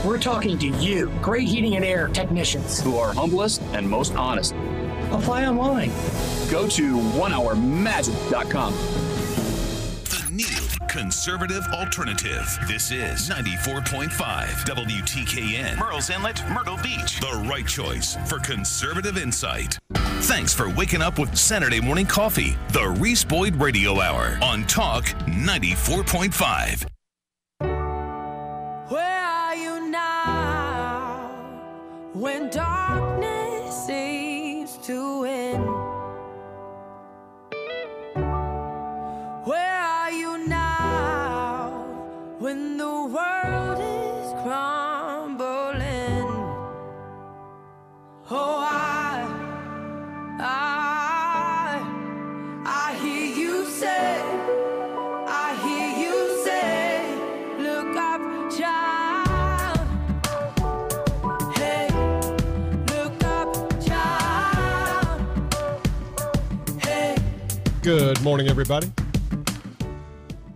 We're talking to you, great heating and air technicians. who are humblest and most honest. Apply online. Go to onehourmagic.com. The new conservative alternative. This is 94.5 WTKN. Murrells Inlet, Myrtle Beach. The right choice for conservative insight. Thanks for waking up with Saturday morning coffee. The Reese Boyd Radio Hour on Talk 94.5. Where are you now when darkness seems to win? Good morning, everybody.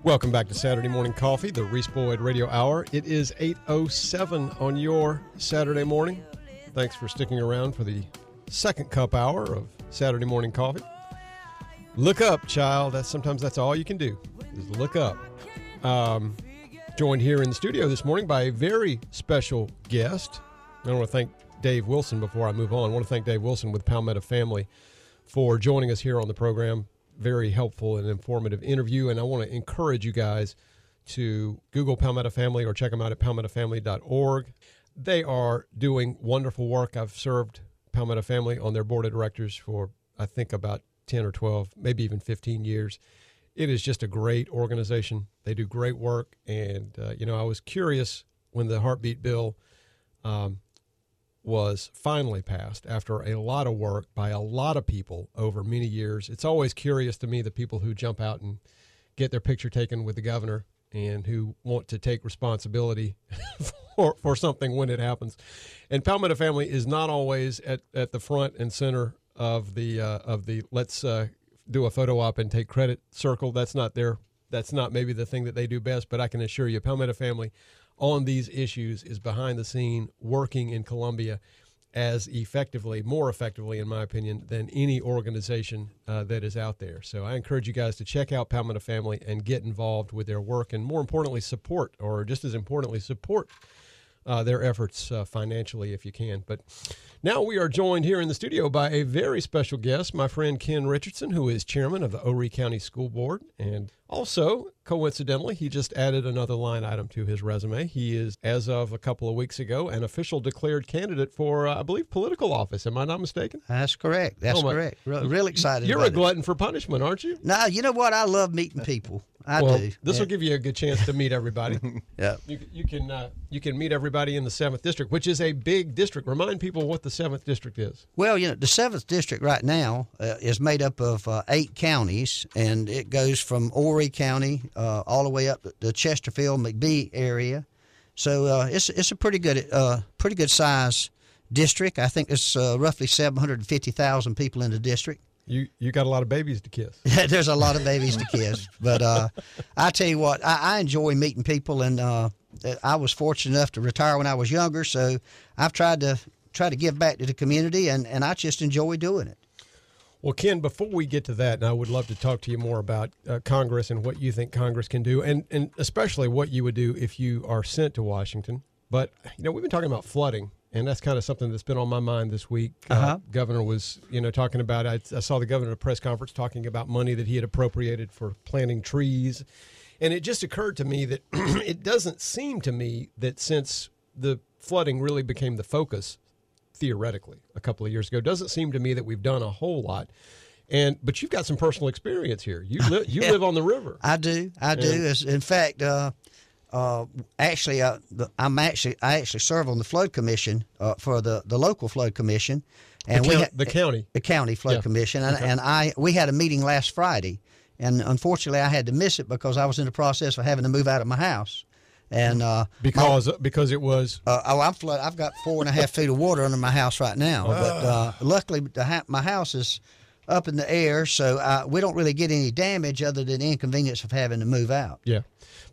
Welcome back to Saturday Morning Coffee, the Reese Boyd Radio Hour. It is 8.07 on your Saturday morning. Thanks for sticking around for the second cup hour of Saturday Morning Coffee. Look up, child. That's Sometimes that's all you can do, is look up. Um, joined here in the studio this morning by a very special guest. I want to thank Dave Wilson before I move on. I want to thank Dave Wilson with Palmetto Family for joining us here on the program. Very helpful and informative interview. And I want to encourage you guys to Google Palmetto Family or check them out at palmettofamily.org. They are doing wonderful work. I've served Palmetto Family on their board of directors for, I think, about 10 or 12, maybe even 15 years. It is just a great organization. They do great work. And, uh, you know, I was curious when the heartbeat bill um, was finally passed after a lot of work by a lot of people over many years. It's always curious to me the people who jump out and get their picture taken with the governor and who want to take responsibility <laughs> for, for something when it happens. And Palmetto Family is not always at, at the front and center of the uh, of the let's uh, do a photo op and take credit circle. That's not their that's not maybe the thing that they do best, but I can assure you, Palmetto Family on these issues is behind the scene working in Columbia as effectively, more effectively, in my opinion, than any organization uh, that is out there. So I encourage you guys to check out Palmetto Family and get involved with their work, and more importantly, support, or just as importantly, support uh, their efforts uh, financially if you can. But now we are joined here in the studio by a very special guest, my friend Ken Richardson, who is chairman of the Horry County School Board. And also, coincidentally, he just added another line item to his resume. He is, as of a couple of weeks ago, an official declared candidate for, uh, I believe, political office. Am I not mistaken? That's correct. That's Oh, correct. Real, real excited. You're a glutton for punishment, aren't you? No, you know what? I love meeting people. I well, do. this will give you a good chance to meet everybody. <laughs> Yeah. You, you can uh, you can meet everybody in the seventh district, which is a big district. Remind people what the seventh district is. Well, you know, the seventh district right now uh, is made up of uh, eight counties, and it goes from Horry County uh, all the way up to the Chesterfield, McBee area. So uh, it's it's a pretty good uh, pretty good size district. I think there's uh, roughly seven hundred and fifty thousand people in the district. You you got a lot of babies to kiss. <laughs> There's a lot of babies to kiss, but uh, I tell you what, I, I enjoy meeting people, and uh, I was fortunate enough to retire when I was younger, so I've tried to try to give back to the community, and, and I just enjoy doing it. Well, Ken, before we get to that, and I would love to talk to you more about uh, Congress and what you think Congress can do, and, and especially what you would do if you are sent to Washington. But, you know, we've been talking about flooding, and that's kind of something that's been on my mind this week. Uh, Uh-huh. governor was, you know, talking about, I, I saw the governor at a press conference talking about money that he had appropriated for planting trees. And it just occurred to me that <clears throat> it doesn't seem to me that since the flooding really became the focus theoretically a couple of years ago. Doesn't seem to me that we've done a whole lot. And but you've got some personal experience here. You li- <laughs> you Yeah. live on the river. I do, I do. In fact, uh, uh, actually, uh, the, I'm actually I actually serve on the flood commission uh, for the, the local flood commission, and the, we count- ha- the county. the county flood Yeah. commission, and, and I we had a meeting last Friday, and unfortunately I had to miss it because I was in the process of having to move out of my house, and uh, Because because it was uh, oh I'm flood I've got four and a half feet of water under my house right now, but uh, luckily the ha- my house is up in the air, so uh, we don't really get any damage other than the inconvenience of having to move out. yeah.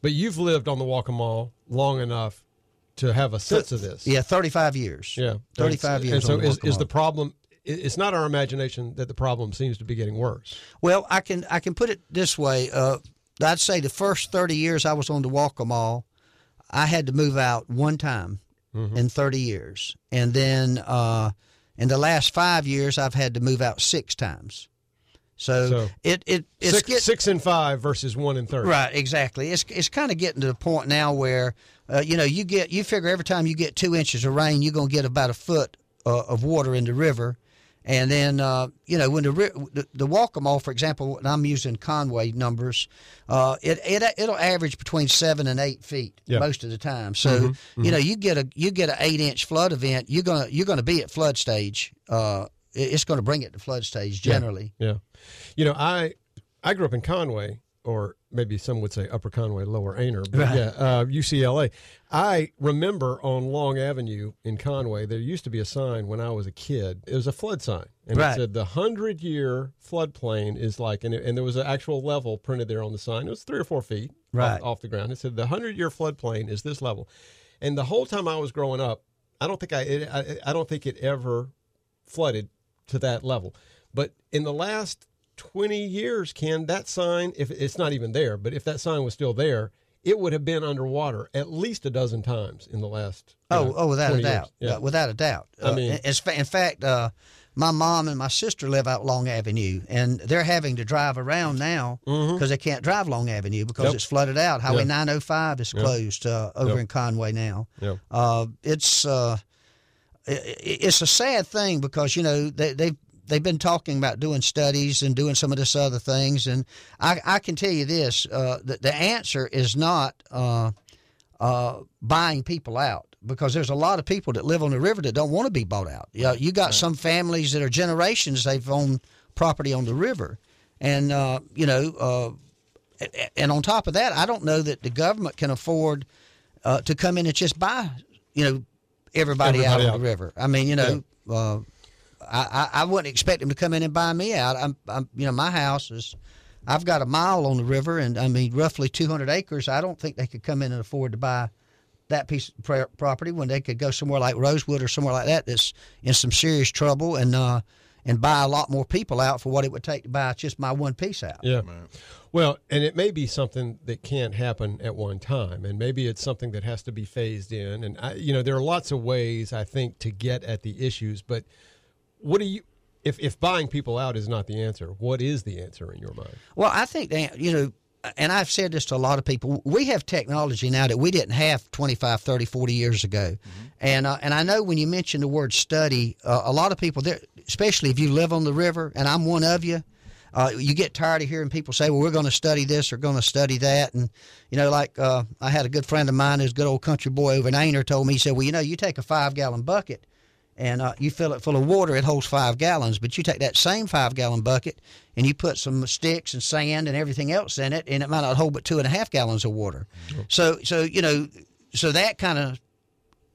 But you've lived on the Waccamaw long enough to have a sense of this. Yeah, 35 years. Yeah. 35 And- years. And so is, is the problem it's not our imagination that the problem seems to be getting worse. Well, I can I can put it this way. Uh, I'd say the first 30 years I was on the Waccamaw, I had to move out one time Mm-hmm. in 30 years, and then uh, in the last five years I've had to move out six times. So, So, it it it's Six, get- six and five versus one and thirty. Right, exactly. It's it's kind of getting to the point now where uh, you know you get you figure every time you get two inches of rain, you're gonna get about a foot uh, of water in the river, and then uh, you know when the the, the Waccamaw, for example, and I'm using Conway numbers, uh, it it it'll average between seven and eight feet Yeah. most of the time. So you know you get a you get an eight inch flood event, you're gonna you're gonna be at flood stage. Uh, it's going to bring it to flood stage generally. Yeah. You know, I I grew up in Conway or maybe some would say Upper Conway, Lower Aynor, but Right. yeah, uh, UCLA. I remember on Long Avenue in Conway, there used to be a sign when I was a kid. It was a flood sign, and Right. it said the hundred year floodplain is like, and, it, and there was an actual level printed there on the sign. It was three or four feet Right. off, off the ground. It said the hundred year floodplain is this level, and the whole time I was growing up, I don't think I, it, I, I don't think it ever flooded to that level. But in the last 20 years, Ken, that sign, if it's not even there, but if that sign was still there, it would have been underwater at least a dozen times in the last. Oh, know, oh, without a doubt, Yeah. Uh, without a doubt. I Uh, mean- in fact, uh, my mom and my sister live out Long Avenue, and they're having to drive around now because they can't drive Long Avenue because Mm-hmm. Yep. it's flooded out. Highway Yep. 905 is Yep. closed uh, over in Conway now. Yep. Uh, it's uh, it's a sad thing because you know they they've they've been talking about doing studies and doing some of this other things, and I, I can tell you this: uh, the, the answer is not uh, uh, buying people out because there's a lot of people that live on the river that don't want to be bought out. You, know, you got some families that are generations they've owned property on the river, and uh, you know. Uh, and on top of that, I don't know that the government can afford uh, to come in and just buy, you know, everybody, out Everybody on out. the river. I mean, you know, uh, I, I I wouldn't expect them to come in and buy me out. I'm, I'm, you know, my house is, I've got a mile on the river, and I mean, roughly 200 acres. I don't think they could come in and afford to buy that piece of pro- property when they could go somewhere like Rosewood or somewhere like that that's in some serious trouble and uh, and buy a lot more people out for what it would take to buy just my one piece out. Yeah. Well, and it may be something that can't happen at one time, and maybe it's something that has to be phased in. And I, you know, there are lots of ways I think to get at the issues. But what do you, if if buying people out is not the answer, what is the answer in your mind? Well, I think that, you know, and I've said this to a lot of people, we have technology now that we didn't have 25, 30, 40 years ago. And uh, and I know when you mention the word study, uh, a lot of people, there, especially if you live on the river, and I'm one of you, uh, you get tired of hearing people say, well, we're going to study this or going to study that. And, you know, like uh, I had a good friend of mine who's a good old country boy over in Aynor told me, he said, well, you know, you take a five gallon bucket and uh, you fill it full of water, it holds five gallons. But you take that same five gallon bucket and you put some sticks and sand and everything else in it, and it might not hold but two and a half gallons of water. So, so you know, so that kind of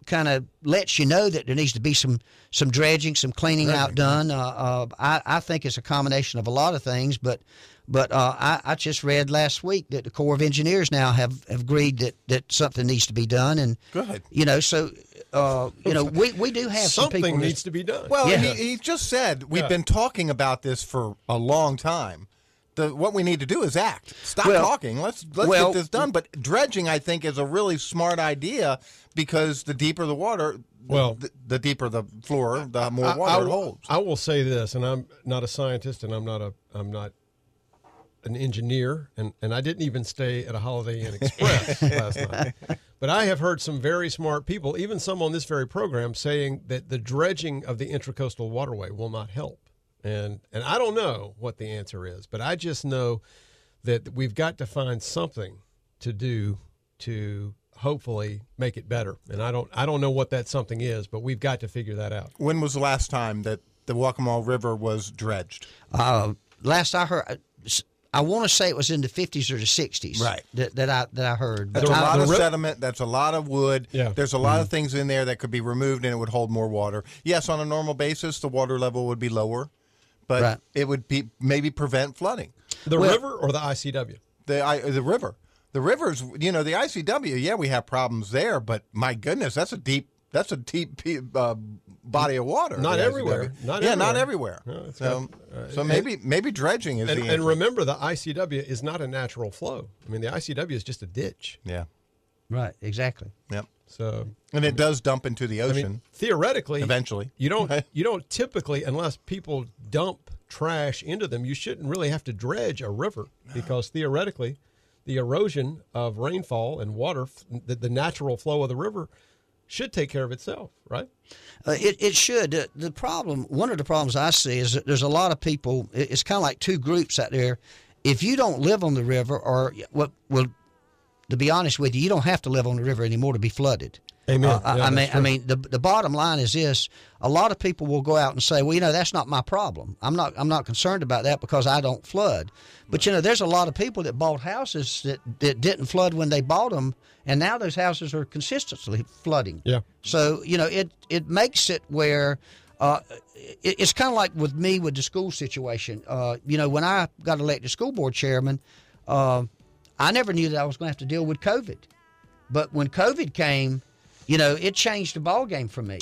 kind of lets you know that there needs to be some some dredging, some cleaning out done. Uh, uh, I, I think it's a combination of a lot of things, but but uh, I, I just read last week that the Corps of Engineers now have, have agreed that, that something needs to be done, and Good. you know, so uh, you know, we, we do have some Something people that- needs to be done. Well, Yeah. he, he just said we've Yeah. been talking about this for a long time. The, what we need to do is act. Stop Well- talking. Let's let's well- get this done. But dredging, I think, is a really smart idea because the deeper the water, Well- the, the deeper the floor, the more I- water I, it holds. I will say this, and I'm not a scientist, and I'm not a I'm not an engineer, and, and I didn't even stay at a Holiday Inn Express <laughs> last night. But I have heard some very smart people, even some on this very program, saying that the dredging of the intracoastal waterway will not help. And and I don't know what the answer is, but I just know that we've got to find something to do to hopefully make it better. And I don't I don't know what that something is, but we've got to figure that out. when was the last time that the Waccamaw River was dredged? Uh, last I heard, I want to say it was in the fifties or the sixties. Right. That, that I that I heard. That's a I- lot of ri- sediment. That's a lot of wood. Yeah. There's a lot of things in there that could be removed and it would hold more water. Yes, on a normal basis, the water level would be lower, but Right. it would be maybe prevent flooding. The Well- river or the ICW? The I, the river, the rivers. You know, the ICW. Yeah, we have problems there, but my goodness, that's a deep. That's a deep uh, body of water. Not everywhere. ICW. Not yeah, not everywhere. everywhere. No, so, got- uh, so maybe maybe dredging is And, the and remember, the ICW is not a natural flow. I mean, the ICW is just a ditch. yeah, right. Exactly. yep. So, And it does dump into the I ocean. mean, theoretically, Eventually. you don't <laughs> you don't typically, unless people dump trash into them, you shouldn't really have to dredge a river because theoretically, the erosion of rainfall and water, the, the natural flow of the river, should take care of itself, right? Uh, it, it should. Uh, the problem, one of the problems I see is that there's a lot of people. It's kind of like two groups out there. If you don't live on the river, or well, well, to be honest with you, you don't have to live on the river anymore to be flooded. Amen. Uh, I, Yeah, I mean, that's I mean, the the bottom line is this: a lot of people will go out and say, "Well, you know, that's not my problem. I'm not I'm not concerned about that because I don't flood." But you know, there's a lot of people that bought houses that, that didn't flood when they bought them, and now those houses are consistently flooding. Yeah. So you know, it it makes it where. Uh, it, it's kind of like with me with the school situation. Uh, you know, when I got elected school board chairman, uh, I never knew that I was going to have to deal with COVID. But when COVID came, you know, it changed the ball game for me.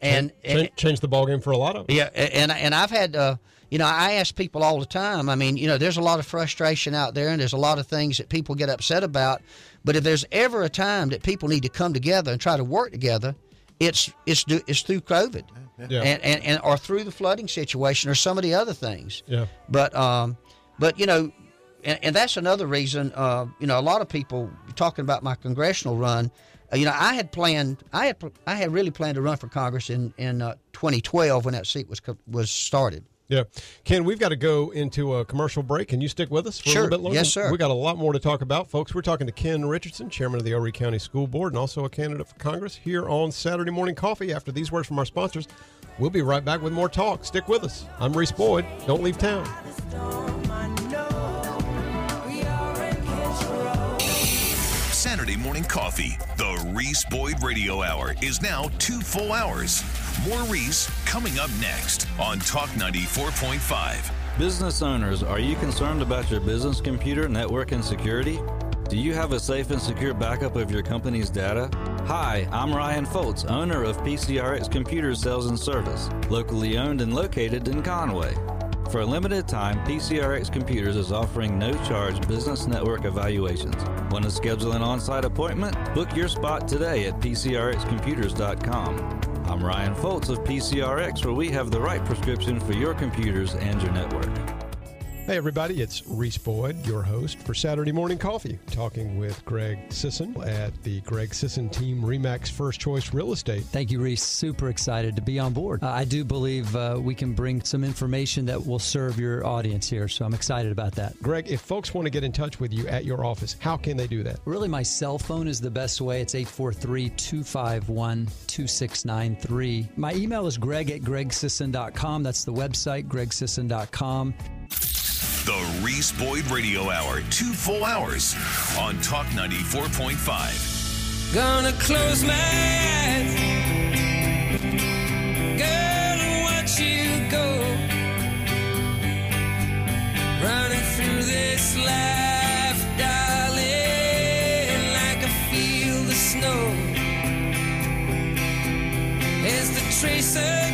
And, Change, change the ball game for a lot of. yeah, and and I've had, uh, you know, I ask people all the time. I mean, you know, there's a lot of frustration out there, and there's a lot of things that people get upset about. But if there's ever a time that people need to come together and try to work together, it's it's it's through COVID, Yeah. and, and and or through the flooding situation or some of the other things. Yeah. But um, but you know, and, and that's another reason. Uh, you know, a lot of people talking about my congressional run. Uh, you know, I had planned. I had I had really planned to run for Congress in in uh, 2012 when that seat was was started. Yeah. Ken, we've got to go into a commercial break. Can you stick with us for a Sure. little bit longer? Yes, sir. we got a lot more to talk about. Folks, we're talking to Ken Richardson, chairman of the Horry County School Board and also a candidate for Congress here on Saturday Morning Coffee. After these words from our sponsors, we'll be right back with more talk. Stick with us. I'm Reese Boyd. Don't leave town. Saturday morning coffee. The Reese Boyd Radio Hour is now two full hours. More Reese coming up next on Talk 94.5. Business owners, are you concerned about your business computer network and security? Do you have a safe and secure backup of your company's data? Hi, I'm Ryan Foltz, owner of PCRX Computer Sales and Service, locally owned and located in Conway. For a limited time, PCRX Computers is offering no charge business network evaluations. Want to schedule an on site appointment? Book your spot today at PCRXcomputers.com. I'm Ryan Foltz of PCRX, where we have the right prescription for your computers and your network. Hey, everybody, it's Reese Boyd, your host for Saturday Morning Coffee, talking with Greg Sisson at the Greg Sisson Team Remax First Choice Real Estate. Thank you, Reese. Super excited to be on board. Uh, I do believe uh, we can bring some information that will serve your audience here, so I'm excited about that. Greg, if folks want to get in touch with you at your office, how can they do that? Really, my cell phone is the best way. It's 843 251 2693. My email is greg at gregsisson.com. That's the website, gregsisson.com. The Reese Boyd Radio Hour, two full hours on Talk 94.5. Gonna close my eyes. Watch you go. Running through this life, darling, like I feel the snow. As the tracer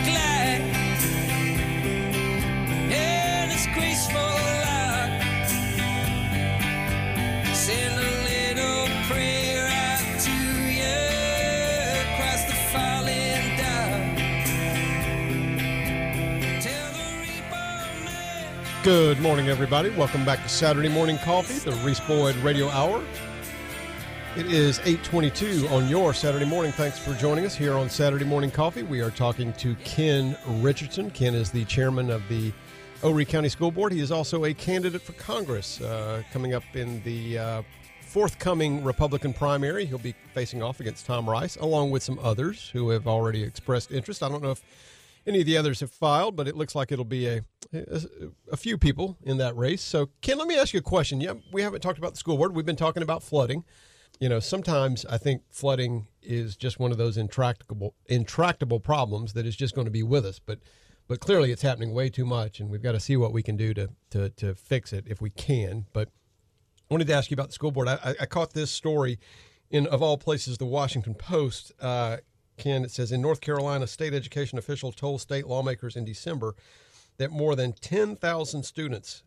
Good morning, everybody. Welcome back to Saturday Morning Coffee, the Reese Boyd Radio Hour. It is 822 on your Saturday morning. Thanks for joining us here on Saturday Morning Coffee. We are talking to Ken Richardson. Ken is the chairman of the Horry County School Board. He is also a candidate for Congress uh, coming up in the uh, forthcoming Republican primary. He'll be facing off against Tom Rice, along with some others who have already expressed interest. I don't know if any of the others have filed, but it looks like it'll be a, a, a few people in that race. So, Ken, let me ask you a question. Yeah, we haven't talked about the school board. We've been talking about flooding. You know, sometimes I think flooding is just one of those intractable intractable problems that is just going to be with us. But but clearly it's happening way too much, and we've got to see what we can do to to, to fix it if we can. But I wanted to ask you about the school board. I, I- caught this story in, of all places, the Washington Post. Uh, Ken, it says in North Carolina, state education officials told state lawmakers in December that more than 10,000 students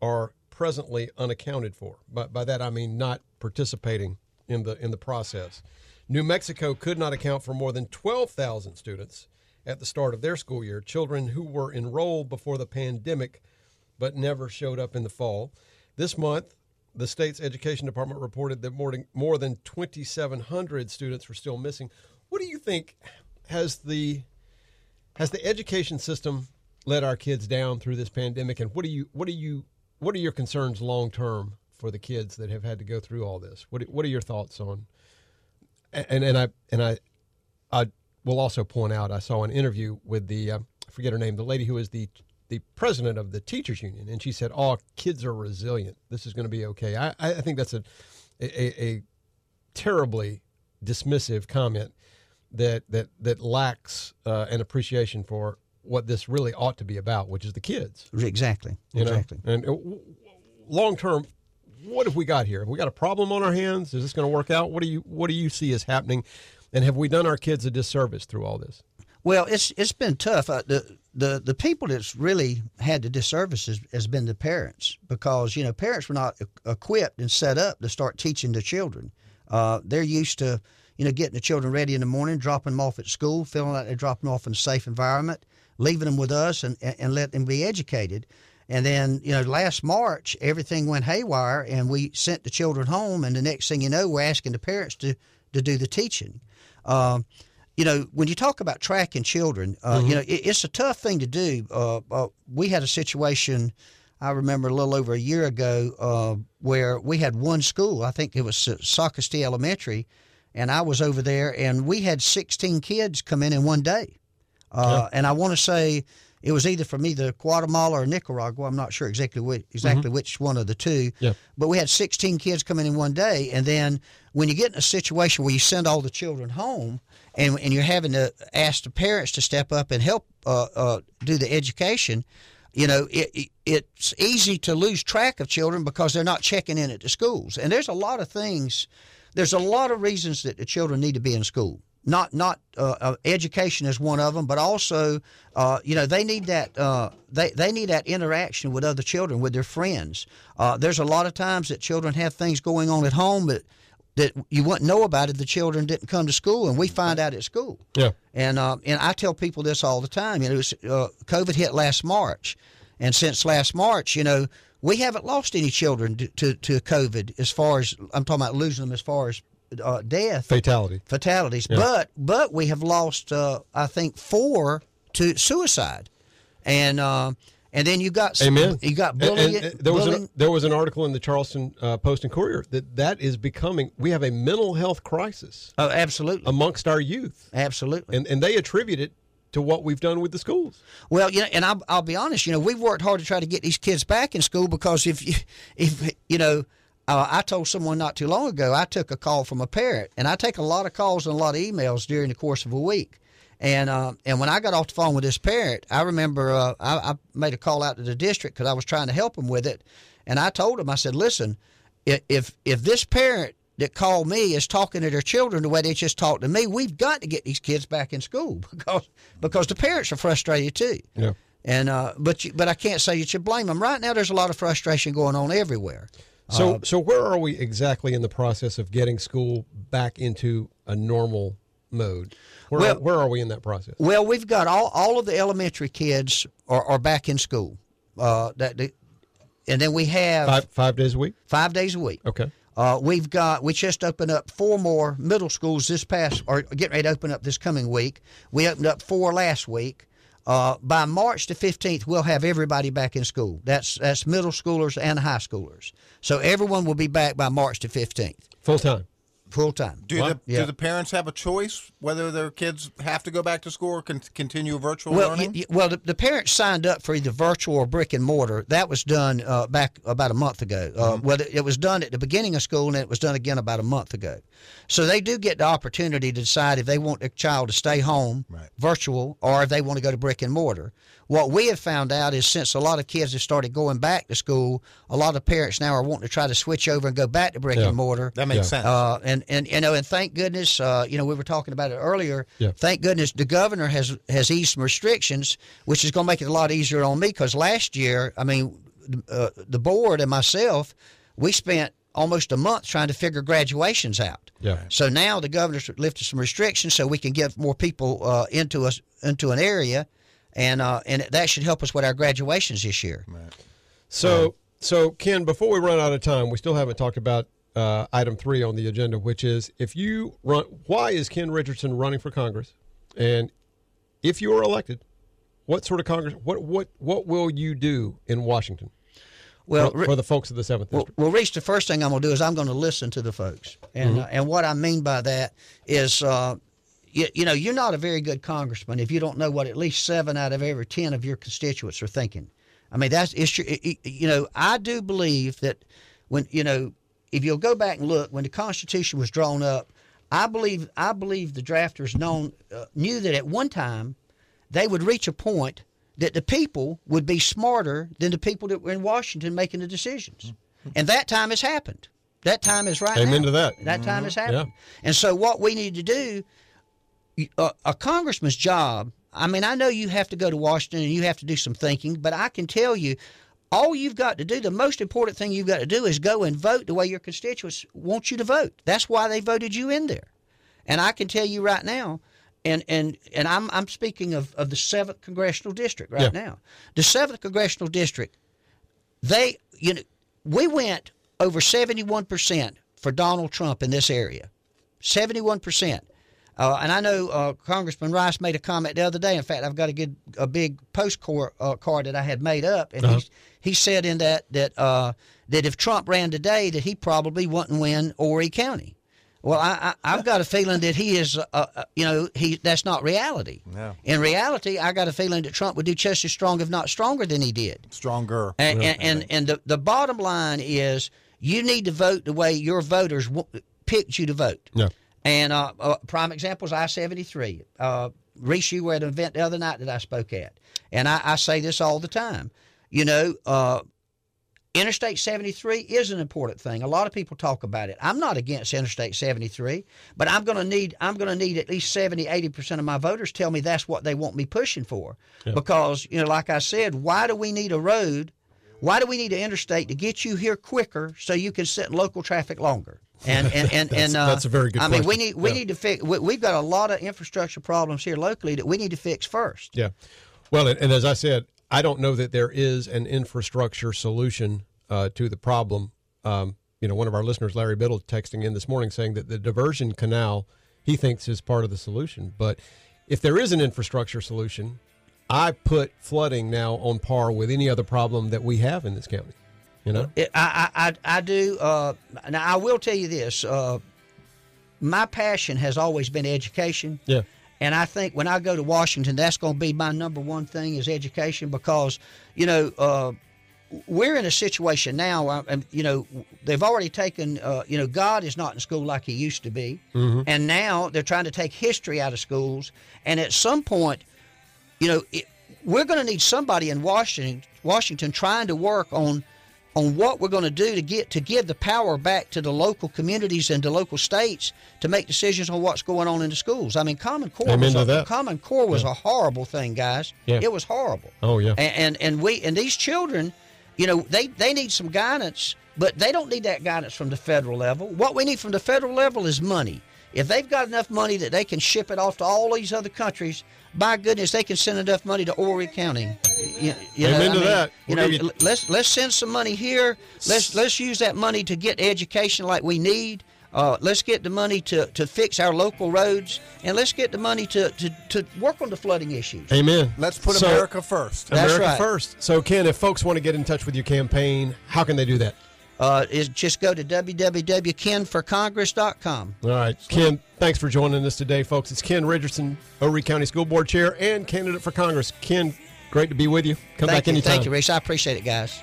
are presently unaccounted for. But by that I mean not participating in the in the process. New Mexico could not account for more than 12,000 students at the start of their school year, children who were enrolled before the pandemic but never showed up in the fall. This month, the state's education department reported that more than, more than 2,700 students were still missing. What do you think has the has the education system let our kids down through this pandemic? And what do you what do you what are your concerns long term for the kids that have had to go through all this? What what are your thoughts on? And and I and I I will also point out I saw an interview with the uh, I forget her name, the lady who is the the president of the teachers union, and she said, "Oh, kids are resilient. This is going to be okay." I, I think that's a a, a terribly dismissive comment that that that lacks uh, an appreciation for what this really ought to be about, which is the kids. Exactly. You know? exactly. And uh, long term, what have we got here? Have we got a problem on our hands? Is this going to work out? What do you What do you see as happening? And have we done our kids a disservice through all this? Well, it's it's been tough. Uh, the the the people that's really had the disservice has, has been the parents because you know parents were not equipped and set up to start teaching the children. Uh, they're used to you know getting the children ready in the morning, dropping them off at school, feeling like they're dropping off in a safe environment, leaving them with us, and and, and let them be educated. And then you know last March everything went haywire, and we sent the children home, and the next thing you know, we're asking the parents to to do the teaching. Um, you know, when you talk about tracking children, uh, you know, it, it's a tough thing to do. Uh, uh, we had a situation, I remember a little over a year ago, uh, where we had one school. I think it was Socastee Elementary, and I was over there, and we had 16 kids come in in one day. Uh, And I want to say it was either from either Guatemala or Nicaragua. I'm not sure exactly which, exactly which one of the two. Yeah. But we had 16 kids come in in one day, and then when you get in a situation where you send all the children home, and and you're having to ask the parents to step up and help uh, uh, do the education, you know, it, it, it's easy to lose track of children because they're not checking in at the schools. And there's a lot of things. There's a lot of reasons that the children need to be in school. Not not uh, uh, education is one of them, but also uh, you know they need that uh, they they need that interaction with other children, with their friends. Uh, there's a lot of times that children have things going on at home that that you wouldn't know about if the children didn't come to school, and we find out at school. Yeah. And um, and I tell people this all the time. You know, it was, uh, COVID hit last March, and since last March, you know, we haven't lost any children to, to, to COVID as far as I'm talking about losing them as far as uh, death Fatality. fatalities. Yeah. But but we have lost uh, I think four to suicide, and uh, and then you got some, Amen. You got And- bullying. and, uh, there was an, there was an article in the Charleston uh, Post and Courier that that is becoming. We have a mental health crisis oh, absolutely, amongst our youth, absolutely. and and they attribute it to what we've done with the schools. Well, you know, and I'll, I'll be honest. You know, we've worked hard to try to get these kids back in school because if you, <laughs> if you know, uh, I told someone not too long ago. I took a call from a parent, and I take a lot of calls and a lot of emails during the course of a week. And uh, and when I got off the phone with this parent, I remember uh, I, I made a call out to the district because I was trying to help him with it, and I told him I said, listen, if if this parent that call me is talking to their children the way they just talked to me, we've got to get these kids back in school <laughs> because because the parents are frustrated too. Yeah. And uh, but you, but I can't say you should blame them. Right now, there's a lot of frustration going on everywhere. So so where are we exactly in the process of getting school back into a normal mode? Where, Well- are, where are we in that process? Well, we've got all, all of the elementary kids are, are back in school. Uh, that and then we have Five five days a week. five days a week. Okay. Uh, we've got we just opened up four more middle schools this past or getting ready to open up this coming week. We opened up four last week. Uh, by March the fifteenth, we'll have everybody back in school. That's that's middle schoolers and high schoolers. So everyone will be back by March the fifteenth, Full time. Full time. Do the, Yeah. do the parents have a choice whether their kids have to go back to school or can continue virtual Well, learning? y- y- well, the, the parents signed up for either virtual or brick and mortar. That was done uh, back about a month ago. Uh, Well, it, it was done at the beginning of school, and it was done again about a month ago. So they do get the opportunity to decide if they want their child to stay home, Right. virtual, or if they want to go to brick and mortar. What we have found out is since a lot of kids have started going back to school, a lot of parents now are wanting to try to switch over and go back to brick Yeah. and mortar. that makes Yeah. sense. Uh, and, and you know, and thank goodness, uh, you know, we were talking about it earlier. Yeah. Thank goodness the governor has has eased some restrictions, which is going to make it a lot easier on me. Because last year, I mean, uh, the board and myself, we spent almost a month trying to figure graduations out. Yeah. So now the governor's lifted some restrictions, so we can get more people uh, into us into an area, and uh, and that should help us with our graduations this year. So, so Ken, before we run out of time, we still haven't talked about uh, item three on the agenda, which is if you run, why is Ken Richardson running for Congress? And if you are elected, what sort of Congress? What what what will you do in Washington? Well, for, for the folks of the seventh Well, district. well, Reese, the first thing I'm going to do is I'm going to listen to the folks, and uh, and what I mean by that is, uh, you, you know, you're not a very good congressman if you don't know what at least seven out of every 10 of your constituents are thinking. I mean, that's, it's, it- it- you know, I do believe that when, you know, if you'll go back and look, when the Constitution was drawn up, I believe, I believe the drafters known, uh, knew that at one time they would reach a point that the people would be smarter than the people that were in Washington making the decisions. And that time has happened. That time is right Amen now. to that. That time has Mhm. happened. And so what we need to do, a, a congressman's job, I mean, I know you have to go to Washington and you have to do some thinking, but I can tell you, all you've got to do, the most important thing you've got to do is go and vote the way your constituents want you to vote. That's why they voted you in there. And I can tell you right now, and and and I'm I'm speaking of, of the seventh congressional district right Yeah. now. The seventh congressional district, they you know we went over seventy one percent for Donald Trump in this area, seventy one percent. Uh, and I know uh, Congressman Rice made a comment the other day. In fact, I've got a good a big postcard uh, card that I had made up, and Uh-huh. he he said in that that uh, that if Trump ran today, that he probably wouldn't win Horry County. Well, I, I, I've got a feeling that he is, uh, uh, you know, he that's not reality. Yeah. In reality, I got a feeling that Trump would do just as strong, if not stronger, than he did. Stronger. And and, and, and the, the bottom line is you need to vote the way your voters w- picked you to vote. Yeah. And uh, uh, prime example is I seventy three. Uh, Reese, you were at an event the other night that I spoke at, and I, I say this all the time. You know, uh, Interstate 73 is an important thing. A lot of people talk about it. I'm not against Interstate 73, but I'm going to need I'm going to need at least 70 80% of my voters tell me that's what they want me pushing for. Because, you know, like I said, why do we need a road? Why do we need an interstate to get you here quicker so you can sit in local traffic longer? And and and, That's- and uh, that's a very good I mean, we need we Yeah. need to fix. We, we've got a lot of infrastructure problems here locally that we need to fix first. Yeah. Well, and, and as I said, I don't know that there is an infrastructure solution uh, to the problem. Um, you know, one of our listeners, Larry Biddle, texting in this morning saying that the diversion canal he thinks is part of the solution. But if there is an infrastructure solution, I put flooding now on par with any other problem that we have in this county. You know, It, I, I, I do. Uh, now, I will tell you this. Uh, my passion has always been education. Yeah. And I think when I go to Washington, that's going to be my number one thing is education because, you know, uh, we're in a situation now. uh, and, you know, they've already taken. Uh, you know, God is not in school like He used to be, and now they're trying to take history out of schools. And at some point, you know, it, we're going to need somebody in Washington, Washington, trying to work on on what we're going to do to get to give the power back to the local communities and the local states to make decisions on what's going on in the schools. I mean, Common Core was a, that. Common Core was a horrible thing, guys. Yeah. It was horrible. Oh, yeah. And, and and we and these children, you know, they they need some guidance, but they don't need that guidance from the federal level. What we need from the federal level is money. If they've got enough money that they can ship it off to all these other countries, by goodness, they can send enough money to Horry County. You, you know, Amen I to mean, that. You We'll know, give you- let's let's send some money here. Let's let's use that money to get education like we need. Uh, let's get the money to, to fix our local roads, and let's get the money to, to, to work on the flooding issues. Amen. Let's put So- America first. That's America right. first. So, Ken, if folks want to get in touch with your campaign, how can they do that? Uh, is just go to www.kenforcongress.com. All right, Ken, thanks for joining us today, folks. It's Ken Richardson, Horry County School Board Chair and candidate for Congress. Ken, great to be with you. Come Thank back you, anytime. thank you, Reese. I appreciate it, guys.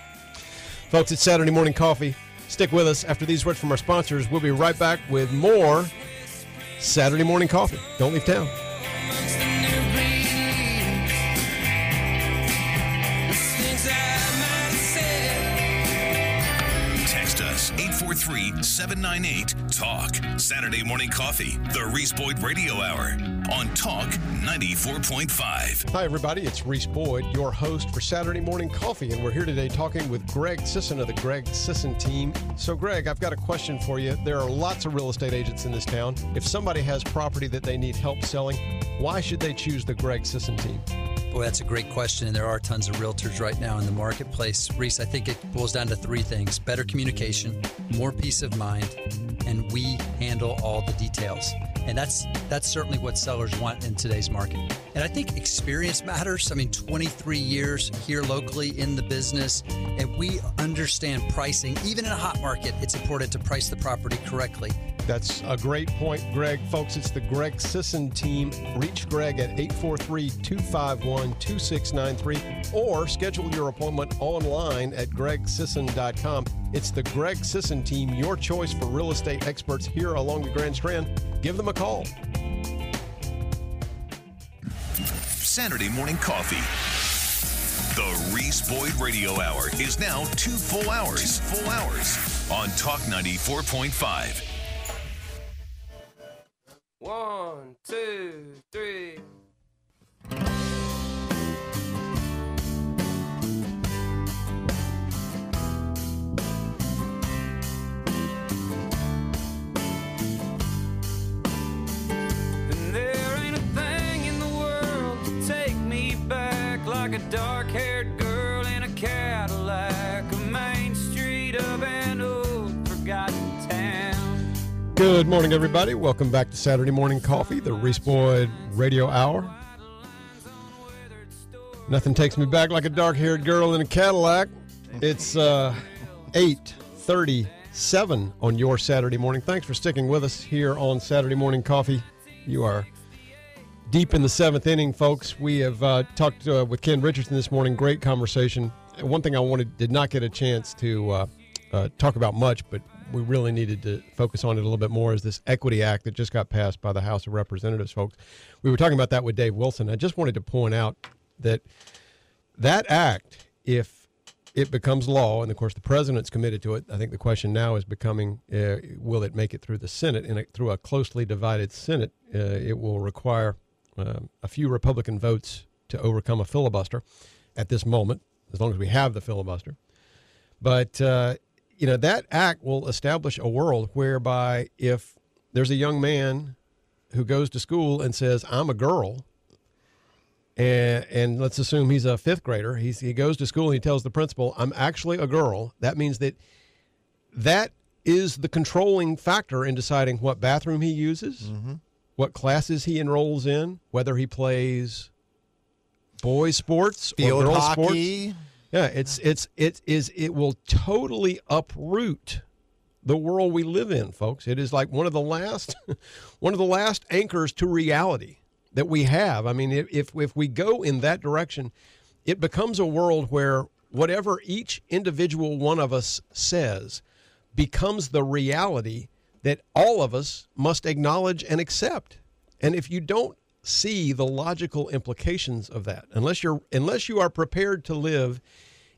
Folks, it's Saturday Morning Coffee. Stick with us after these words from our sponsors. We'll be right back with more Saturday Morning Coffee. Don't leave town. 843 798 TALK. Saturday Morning Coffee, the Reese Boyd Radio Hour on Talk 94.5. Hi, everybody. It's Reese Boyd, your host for Saturday Morning Coffee, and we're here today talking with Greg Sisson of the Greg Sisson team. So, Greg, I've got a question for you. There are lots of real estate agents in this town. If somebody has property that they need help selling, why should they choose the Greg Sisson team? Boy, that's a great question. And there are tons of realtors right now in the marketplace. Reese, I think it boils down to three things better communication, more peace of mind, and we handle all the details. And that's that's certainly what sellers want in today's market. And I think experience matters. I mean, 23 years here locally in the business, and we understand pricing. Even in a hot market, it's important to price the property correctly. That's a great point, Greg. Folks, it's the Greg Sisson team. Reach Greg at 843 251 2693 or schedule your appointment online at gregsisson.com. It's the Greg Sisson team, your choice for real estate experts here along the Grand Strand. Give them a call. Saturday morning coffee. The Reese Boyd Radio Hour is now two full hours. Two full hours on Talk 94.5. One, two, three. Good morning, everybody. Welcome back to Saturday Morning Coffee, the Reese Boyd Radio Hour. Nothing takes me back like a dark-haired girl in a Cadillac. It's uh, 8.37 on your Saturday morning. Thanks for sticking with us here on Saturday Morning Coffee. You are deep in the seventh inning, folks. We have uh, talked uh, with Ken Richardson this morning. Great conversation. One thing I wanted did not get a chance to uh, uh, talk about much, but we really needed to focus on it a little bit more is this Equity Act that just got passed by the House of Representatives, folks. We were talking about that with Dave Wilson. I just wanted to point out that that act, if it becomes law, and of course the president's committed to it, I think the question now is becoming uh, will it make it through the Senate? And through a closely divided Senate, uh, it will require um, a few Republican votes to overcome a filibuster at this moment, as long as we have the filibuster. But uh, you know that act will establish a world whereby if there's a young man who goes to school and says I'm a girl, and, and let's assume he's a fifth grader, he's, he goes to school and he tells the principal I'm actually a girl. That means that that is the controlling factor in deciding what bathroom he uses, mm-hmm. what classes he enrolls in, whether he plays boys sports Field or girls hockey. sports. Yeah, it's it's it is it will totally uproot the world we live in, folks. It is like one of the last <laughs> one of the last anchors to reality that we have. I mean, if if, we go in that direction, it becomes a world where whatever each individual one of us says becomes the reality that all of us must acknowledge and accept. And if you don't see the logical implications of that, unless you're unless you are prepared to live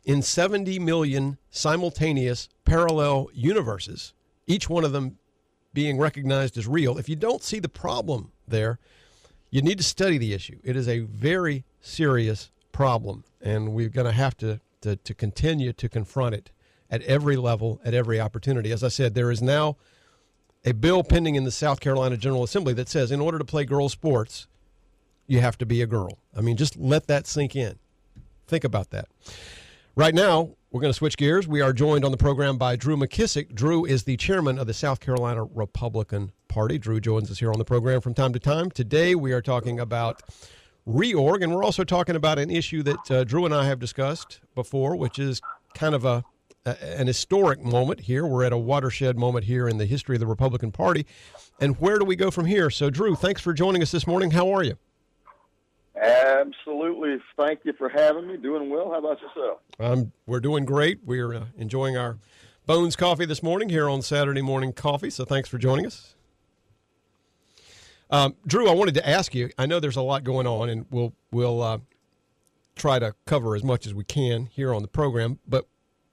in 70 million simultaneous parallel universes, each one of them being recognized as real, if you don't see the problem there, you need to study the issue. It is a very serious problem, and we're going to have to, to to continue to confront it at every level, at every opportunity. As I said, there is now a bill pending in the South Carolina General Assembly that says in order to play girls' sports, you have to be a girl. I mean, just let that sink in. Think about that. Right now, we're going to switch gears. We are joined on the program by Drew McKissick. Drew is the chairman of the South Carolina Republican Party. Drew joins us here on the program from time to time. Today, we are talking about reorg, and we're also talking about an issue that uh, Drew and I have discussed before, which is kind of a, a an historic moment here. We're at a watershed moment here in the history of the Republican Party. And where do we go from here? So, Drew, thanks for joining us this morning. How are you? Absolutely. Thank you for having me. Doing well. How about yourself? Um, we're doing great. We're uh, enjoying our Bones coffee this morning here on Saturday Morning Coffee. So thanks for joining us. Um, Drew, I wanted to ask you. I know there's a lot going on, and we'll we'll uh, try to cover as much as we can here on the program. But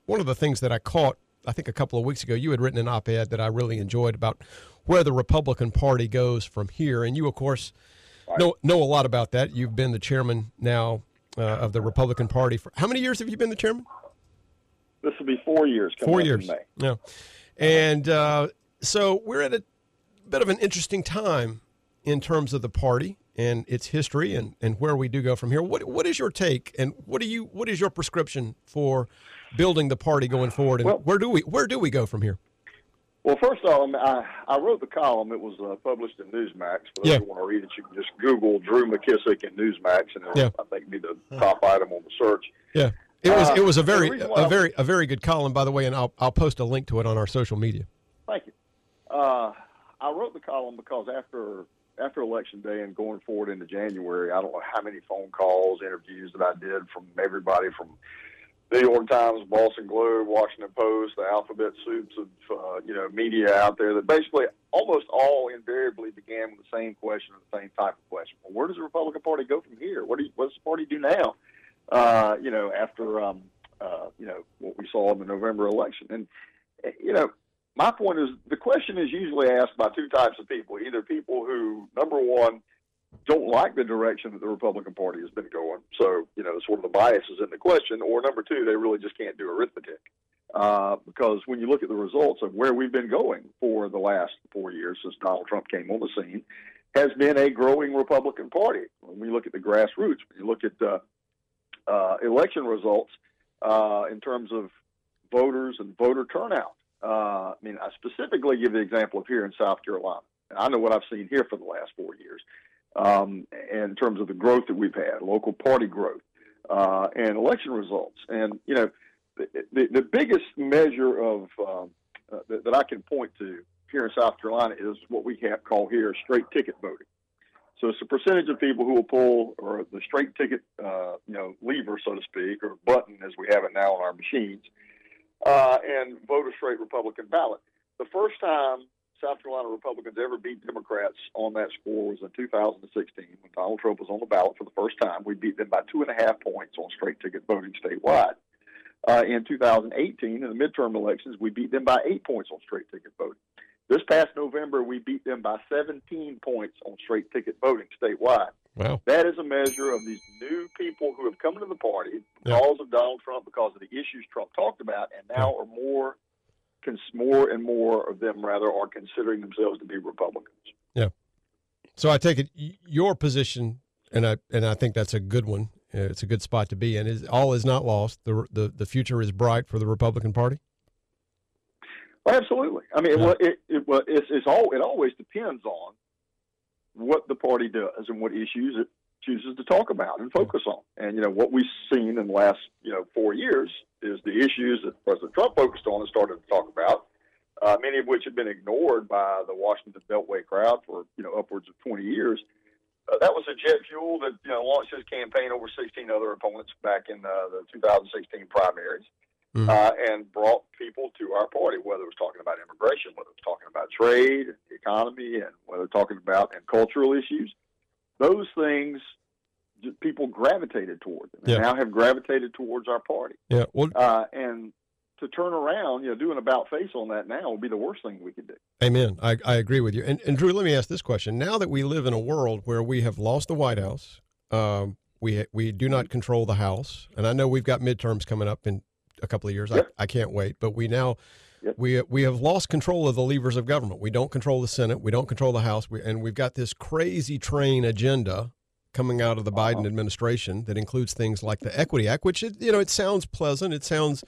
one of the things that I caught, I think a couple of weeks ago, you had written an op-ed that I really enjoyed about where the Republican Party goes from here, and you, of course, know know a lot about that. You've been the chairman now uh, of the Republican Party for how many years have you been the chairman? This will be four years. coming Four years. May. Yeah. And uh, so we're at a bit of an interesting time in terms of the party and its history and, and where we do go from here. What what is your take and what do you what is your prescription for building the party going forward and Well- where do we where do we go from here? Well, first of all, I, I wrote the column. It was uh, published in Newsmax. For those Yeah. who want to read it, you can just Google Drew McKissick and Newsmax, and it'll, Yeah. I think, be the top item on the search. Yeah. It was Uh, it was a very a I- very a very good column by the way and I'll I'll post a link to it on our social media. Thank you. Uh, I wrote the column because after after election day and going forward into January, I don't know how many phone calls, interviews that I did from everybody from New York Times, Boston Globe, Washington Post, the alphabet soups of uh, you know media out there that basically almost all invariably began with the same question or the same type of question. Well, where does the Republican Party go from here? What do you, what does the party do now? Uh, you know, after um, uh, you know what we saw in the November election, and you know, my point is the question is usually asked by two types of people: either people who, number one, don't like the direction that the Republican Party has been going, so you know, sort of the bias is in the question, or number two, they really just can't do arithmetic. Uh, because when you look at the results of where we've been going for the last four years since Donald Trump came on the scene, has been a growing Republican Party. When we look at the grassroots, when you look at uh, uh, election results uh, in terms of voters and voter turnout. Uh, I mean, I specifically give the example of here in South Carolina. I know what I've seen here for the last four years um, in terms of the growth that we've had, local party growth, uh, and election results. And, you know, the, the, the biggest measure of um, uh, that, that I can point to here in South Carolina is what we have call here straight ticket voting. So it's a percentage of people who will pull or the straight ticket, uh, you know, lever, so to speak, or button as we have it now on our machines, uh, and vote a straight Republican ballot. The first time South Carolina Republicans ever beat Democrats on that score was in 2016 when Donald Trump was on the ballot for the first time. We beat them by two and a half points on straight ticket voting statewide. Uh, in 2018, in the midterm elections, we beat them by eight points on straight ticket voting. This past November, we beat them by 17 points on straight ticket voting statewide. Wow. That is a measure of these new people who have come into the party because of Donald Trump, because of the issues Trump talked about, and now are more, more and more of them rather are considering themselves to be Republicans. Yeah. So I take it your position, and I and I think that's a good one. Uh, It's a good spot to be in. Is all is not lost. The the the future is bright for the Republican Party. Well, absolutely. I mean, well, it, it, well, it's, it's all it always depends on what the party does and what issues it chooses to talk about and focus on. And you know what we've seen in the last you know four years is the issues that President Trump focused on and started to talk about. Uh, many of which have been ignored by the Washington Beltway crowd for you know upwards of 20 years. Uh, that was a jet fuel that you know launched his campaign over 16 other opponents back in uh, the 2016 primaries uh, and brought people to our party, whether it was talking about immigration, whether it was talking about trade, and the economy, and whether talking about and cultural issues. Those things people gravitated towards, and Yeah. now have gravitated towards our party. Yeah. Well, Uh, and to turn around, you know, do an about face on that now would be the worst thing we could do. Amen. I, I agree with you. And, and Drew, let me ask this question. Now that we live in a world where we have lost the White House, um, we we do not control the House, and I know we've got midterms coming up in a couple of years. I, I can't wait. But we now we we have lost control of the levers of government. We don't control the Senate. We don't control the House. We, and we've got this crazy train agenda coming out of the uh-huh. Biden administration that includes things like the Equity Act, which it, you know it sounds pleasant. It sounds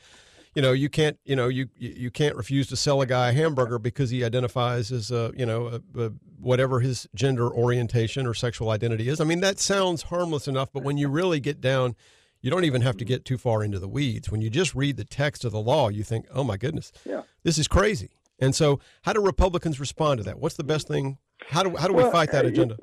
you know you can't you know you you you can't refuse to sell a guy a hamburger because he identifies as a you know a, a, whatever his gender orientation or sexual identity is i mean that sounds harmless enough but when you really get down you don't even have to get too far into the weeds when you just read the text of the law you think oh my goodness Yeah. this is crazy and so how do republicans respond to that what's the best thing how do how do we fight that uh, agenda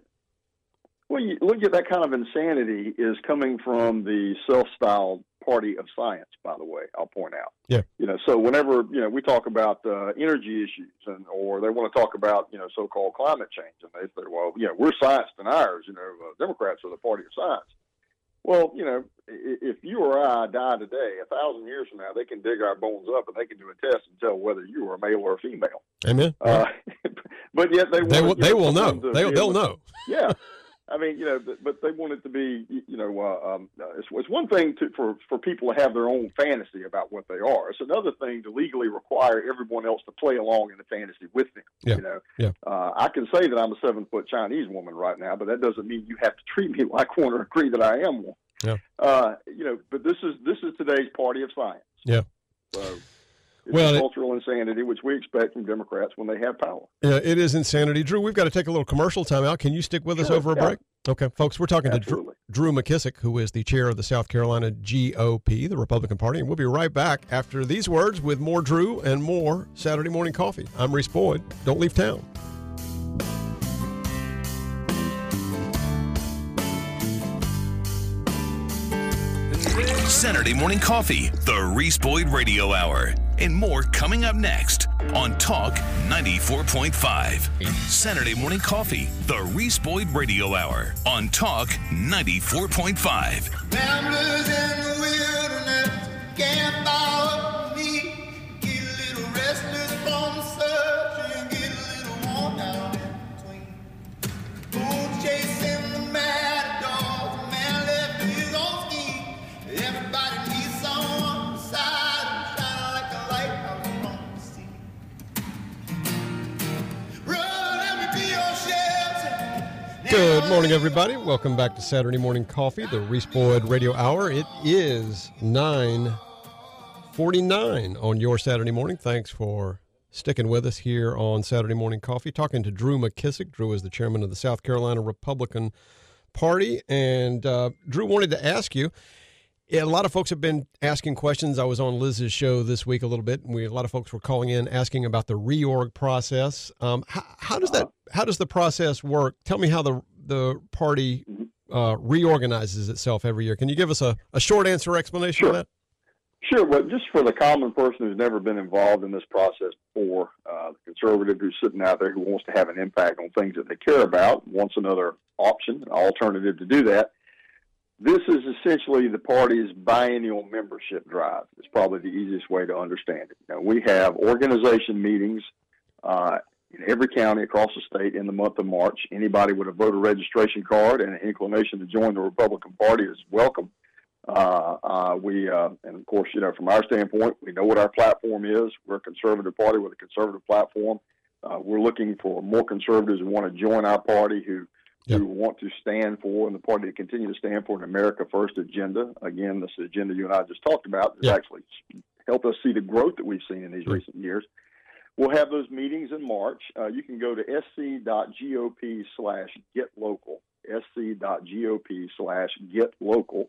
Well, you look at that kind of insanity is coming from the self-styled party of science. By the way, I'll point out. Yeah. You know, so whenever you know we talk about uh, energy issues, and or they want to talk about you know so-called climate change, and they say, well, you know, we're science deniers. You know, uh, Democrats are the party of science. Well, you know, i- if you or I die today, a thousand years from now, they can dig our bones up and they can do a test and tell whether you are a male or a female. amen Uh, <laughs> but yet they They will. They will know. to They'll- they'll know. Yeah, I mean, you know, but, but they want it to be, you know, uh, um, uh, it's, it's one thing to, for for people to have their own fantasy about what they are. It's another thing to legally require everyone else to play along in the fantasy with them. Yeah. You know, yeah uh, I can say that I'm a seven foot Chinese woman right now, but that doesn't mean you have to treat me <laughs> like one or agree that I am one. Yeah. Uh, you know, but this is this is today's party of science. yeah So it's well, cultural it, insanity, which we expect from Democrats when they have power. Yeah, it is insanity. Drew, we've got to take a little commercial time out. Can you stick with sure, us over yeah. a break? Okay, folks, we're talking Absolutely. to Drew McKissick, who is the chair of the South Carolina GOP, the Republican Party, and we'll be right back after these words with more Drew and more Saturday Morning Coffee. I'm Reese Boyd. Don't leave town. Saturday Morning Coffee, the Reese Boyd Radio Hour and more coming up next on Talk 94.5. Saturday Morning Coffee, the Reese Boyd Radio Hour on Talk 94.5. Good morning, everybody. Welcome back to Saturday Morning Coffee, the Reese Boyd Radio Hour. It is 9.49 on your Saturday morning. Thanks for sticking with us here on Saturday Morning Coffee. Talking to Drew McKissick. Drew is the chairman of the South Carolina Republican Party. And uh, Drew wanted to ask you, yeah, a lot of folks have been asking questions. I was on Liz's show this week a little bit, and we a lot of folks were calling in asking about the reorg process. Um, how, how does that? How does the process work? Tell me how the the party uh, reorganizes itself every year. Can you give us a, a short answer explanation of that? Sure, but just for the common person who's never been involved in this process before, uh, the conservative who's sitting out there who wants to have an impact on things that they care about, wants another option, an alternative to do that. This is essentially the party's biennial membership drive. It's probably the easiest way to understand it. Now, we have organization meetings uh, in every county across the state in the month of March. Anybody with a voter registration card and an inclination to join the Republican Party is welcome. Uh, uh, we, uh, and of course, you know, from our standpoint, we know what our platform is. We're a conservative party with a conservative platform. Uh, we're looking for more conservatives who want to join our party, who who want to stand for, and the party to continue to stand for an America First agenda. Again, this agenda you and I just talked about has actually helped us see the growth that we've seen in these recent years. We'll have those meetings in March. Uh, you can go to sc.gop slash get local, sc.gop slash get local.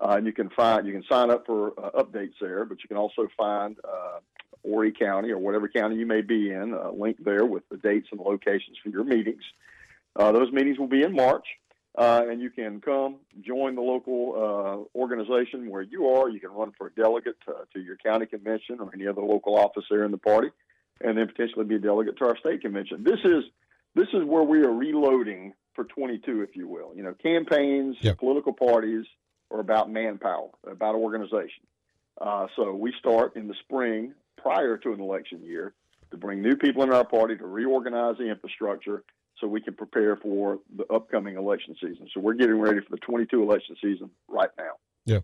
Uh, and you can find you can sign up for uh, updates there, but you can also find uh, Horry County or whatever county you may be in a link there with the dates and locations for your meetings. Uh, those meetings will be in March, uh, and you can come join the local uh, organization where you are. You can run for a delegate to, your county convention or any other local office there in the party, and then potentially be a delegate to our state convention. This is this is where we are reloading for 22, if you will. You know, campaigns, political parties are about manpower, about organization. Uh, so we start in the spring prior to an election year to bring new people in our party to reorganize the infrastructure so we can prepare for the upcoming election season. So we're getting ready for the 22 election season right now. Yeah.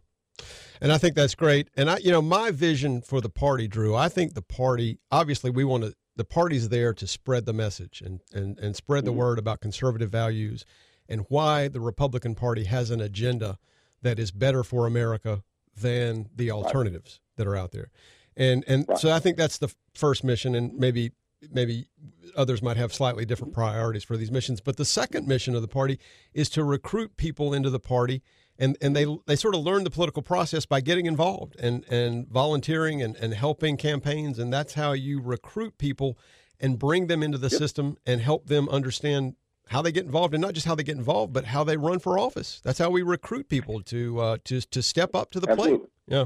And I think that's great. And I, you know, my vision for the party, Drew, I think the party, obviously, we want to, the party's there to spread the message and, and, and spread the mm-hmm. word about conservative values and why the Republican Party has an agenda that is better for America than the alternatives that are out there. And, and so I think that's the first mission. And maybe, maybe others might have slightly different priorities for these missions. But the second mission of the party is to recruit people into the party and, and they they sort of learn the political process by getting involved and, and volunteering and, and helping campaigns and that's how you recruit people and bring them into the system and help them understand how they get involved and not just how they get involved but how they run for office that's how we recruit people to uh, to to step up to the Absolutely. plate yeah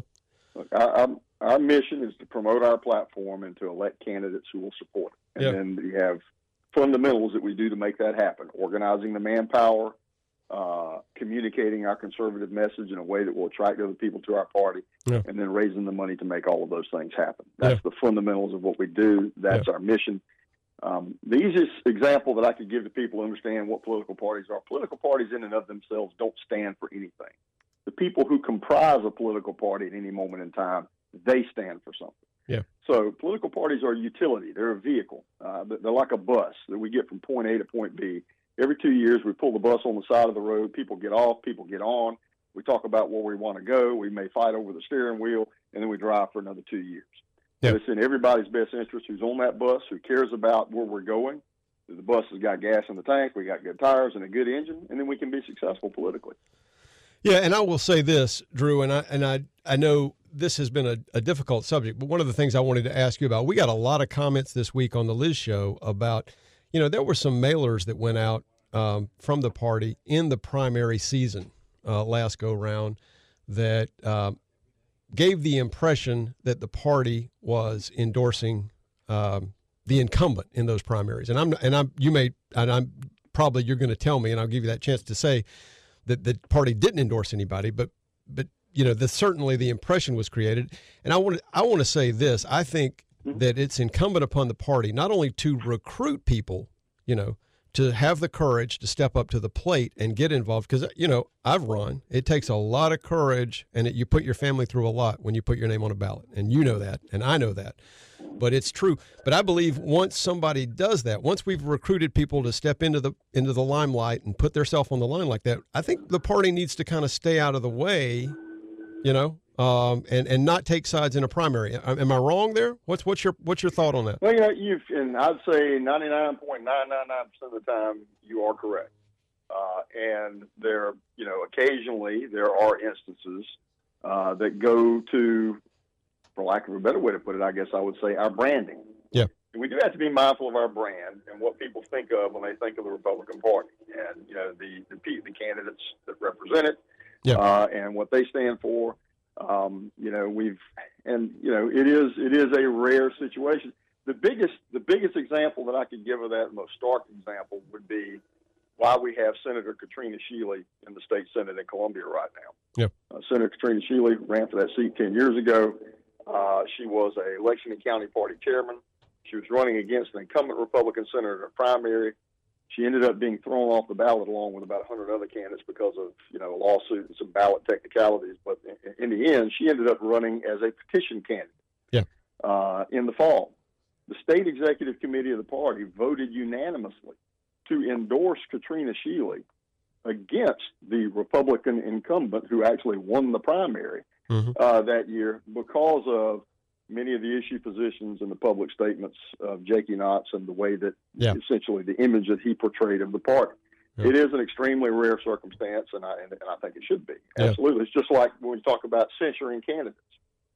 Look, our, our, our mission is to promote our platform and to elect candidates who will support it. And Yeah. then we have fundamentals that we do to make that happen organizing the manpower, uh, communicating our conservative message in a way that will attract other people to our party, Yeah. and then raising the money to make all of those things happen. That's the fundamentals of what we do. That's our mission. Um, the easiest example that I could give to people to understand what political parties are political parties, in and of themselves, don't stand for anything. The people who comprise a political party at any moment in time, they stand for something. Yeah. So political parties are a utility. They're a vehicle. Uh, they're like a bus that we get from point A to point B. Every two years, we pull the bus on the side of the road. People get off. People get on. We talk about where we want to go. We may fight over the steering wheel, and then we drive for another two years. It's in everybody's best interest who's on that bus, who cares about where we're going. The bus has got gas in the tank. We got good tires and a good engine, and then we can be successful politically. Yeah, and I will say this, Drew, and I and I I know this has been a, a difficult subject, but one of the things I wanted to ask you about, we got a lot of comments this week on the Liz show about, you know, there were some mailers that went out um, from the party in the primary season uh, last go round that um, gave the impression that the party was endorsing um, the incumbent in those primaries. And I'm and I'm you may and I'm probably you're going to tell me, and I'll give you that chance to say that the party didn't endorse anybody, but but you know, the, certainly the impression was created. And I want to, I want to say this: I think mm-hmm. that it's incumbent upon the party not only to recruit people, you know, to have the courage to step up to the plate and get involved. Because you know, I've run. It takes a lot of courage, and it, you put your family through a lot when you put your name on a ballot, and you know that, and I know that. But it's true. But I believe once somebody does that, once we've recruited people to step into the into the limelight and put themselves on the line like that, I think the party needs to kind of stay out of the way you know, um, and and not take sides in a primary. Am I wrong there? What's what's your what's your thought on that? Well, you know, you've and I'd say ninety nine point nine nine nine percent of the time you are correct. Uh, and there, you know, occasionally there are instances uh, that go to, for lack of a better way to put it, I guess I would say our branding. Yeah. We do have to be mindful of our brand and what people think of when they think of the Republican Party, and you know the the, the candidates that represent it, Yeah. uh, and what they stand for. Um, you know, we've and you know it is it is a rare situation. The biggest the biggest example that I could give of that, the most stark example, would be why we have Senator Katrina Shealy in the state senate in Columbia right now. Yeah. Uh, Senator Katrina Shealy ran for that seat 10 years ago. Uh, she was a Lexington County Party chairman. She was running against an incumbent Republican senator in a primary. She ended up being thrown off the ballot along with about 100 other candidates because of you know a lawsuit and some ballot technicalities. But in, the end, she ended up running as a petition candidate Yeah. uh, in the fall. The state executive committee of the party voted unanimously to endorse Katrina Shealy against the Republican incumbent who actually won the primary Mhm. uh, that year because of many of the issue positions and the public statements of Jakey Knotts and the way that Yeah. essentially the image that he portrayed of the party. Yeah. It is an extremely rare circumstance, and I and, and I think it should be Yeah. absolutely. It's just like when we talk about censuring candidates.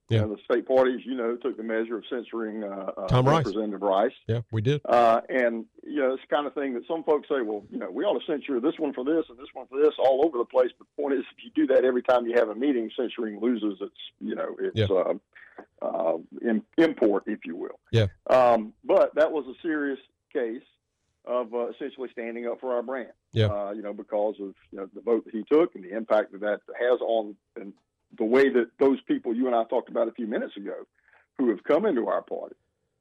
Yeah. The state parties, you know, took the measure of censoring uh, uh, Tom Rice. Representative Rice. Yeah, we did. Uh, and you know, it's the kind of thing that some folks say, well, you know, we ought to censure this one for this and this one for this all over the place. But the point is, if you do that every time you have a meeting, censoring loses its, you know, its Yeah. uh, uh, im- import, if you will. Yeah. Um, but that was a serious case of uh, essentially standing up for our brand. Yeah. Uh, you know, because of you know, the vote that he took and the impact that that has on and the way that those people you and I talked about a few minutes ago, who have come into our party,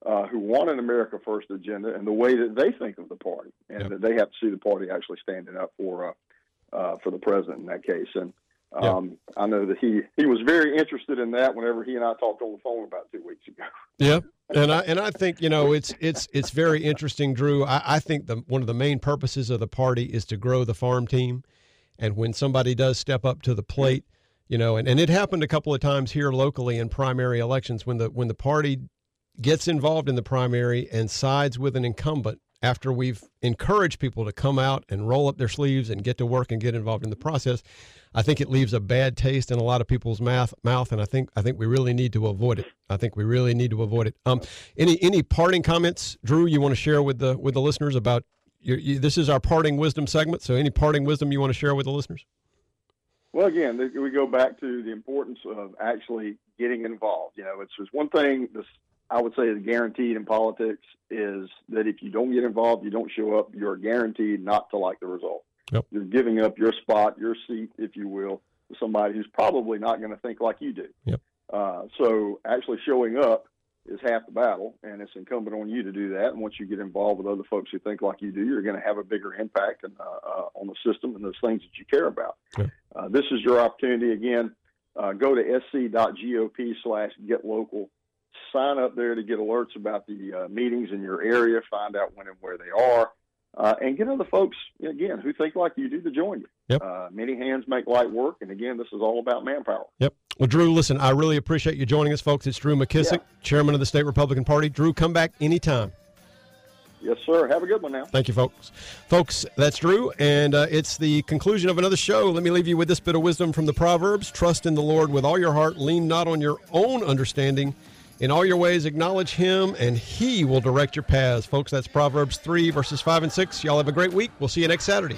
uh, who want an America First agenda, and the way that they think of the party, and Yeah. that they have to see the party actually standing up for uh, uh, for the president in that case. And um, I know that he he was very interested in that whenever he and I talked on the phone about two weeks ago. Yeah, and I <laughs> and I think you know it's it's it's very interesting, Drew. I, I think the one of the main purposes of the party is to grow the farm team, and when somebody does step up to the plate, you know, and, and it happened a couple of times here locally in primary elections when the when the party gets involved in the primary and sides with an incumbent after we've encouraged people to come out and roll up their sleeves and get to work and get involved in the process, I think it leaves a bad taste in a lot of people's mouth. Mouth, and I think I think we really need to avoid it. I think we really need to avoid it. Um, any any parting comments, Drew? You want to share with the with the listeners about your, you, this is our parting wisdom segment. So, any parting wisdom you want to share with the listeners? Well, again, we go back to the importance of actually getting involved. You know, it's just one thing. This I would say is guaranteed in politics is that if you don't get involved, you don't show up, you're guaranteed not to like the result. Yep. You're giving up your spot, your seat, if you will, to somebody who's probably not going to think like you do. Yep. Uh, so actually showing up is half the battle, and it's incumbent on you to do that. And once you get involved with other folks who think like you do, you're going to have a bigger impact and, uh, uh, on the system and those things that you care about. Yeah. Uh, this is your opportunity again. Uh, go to sc.gop slash get local. Sign up there to get alerts about the uh, meetings in your area. Find out when and where they are, uh, and get other folks again who think like you do to join you. Yep. Uh, many hands make light work, and again, this is all about manpower. Yep. Well, Drew, listen, I really appreciate you joining us, folks. It's Drew McKissick, chairman of the state Republican Party. Drew, come back anytime. Yes, sir. Have a good one now. Thank you, folks. Folks, that's Drew, and uh, it's the conclusion of another show. Let me leave you with this bit of wisdom from the Proverbs Trust in the Lord with all your heart, lean not on your own understanding. In all your ways, acknowledge Him, and He will direct your paths. Folks, that's Proverbs 3, verses 5 and 6. Y'all have a great week. We'll see you next Saturday.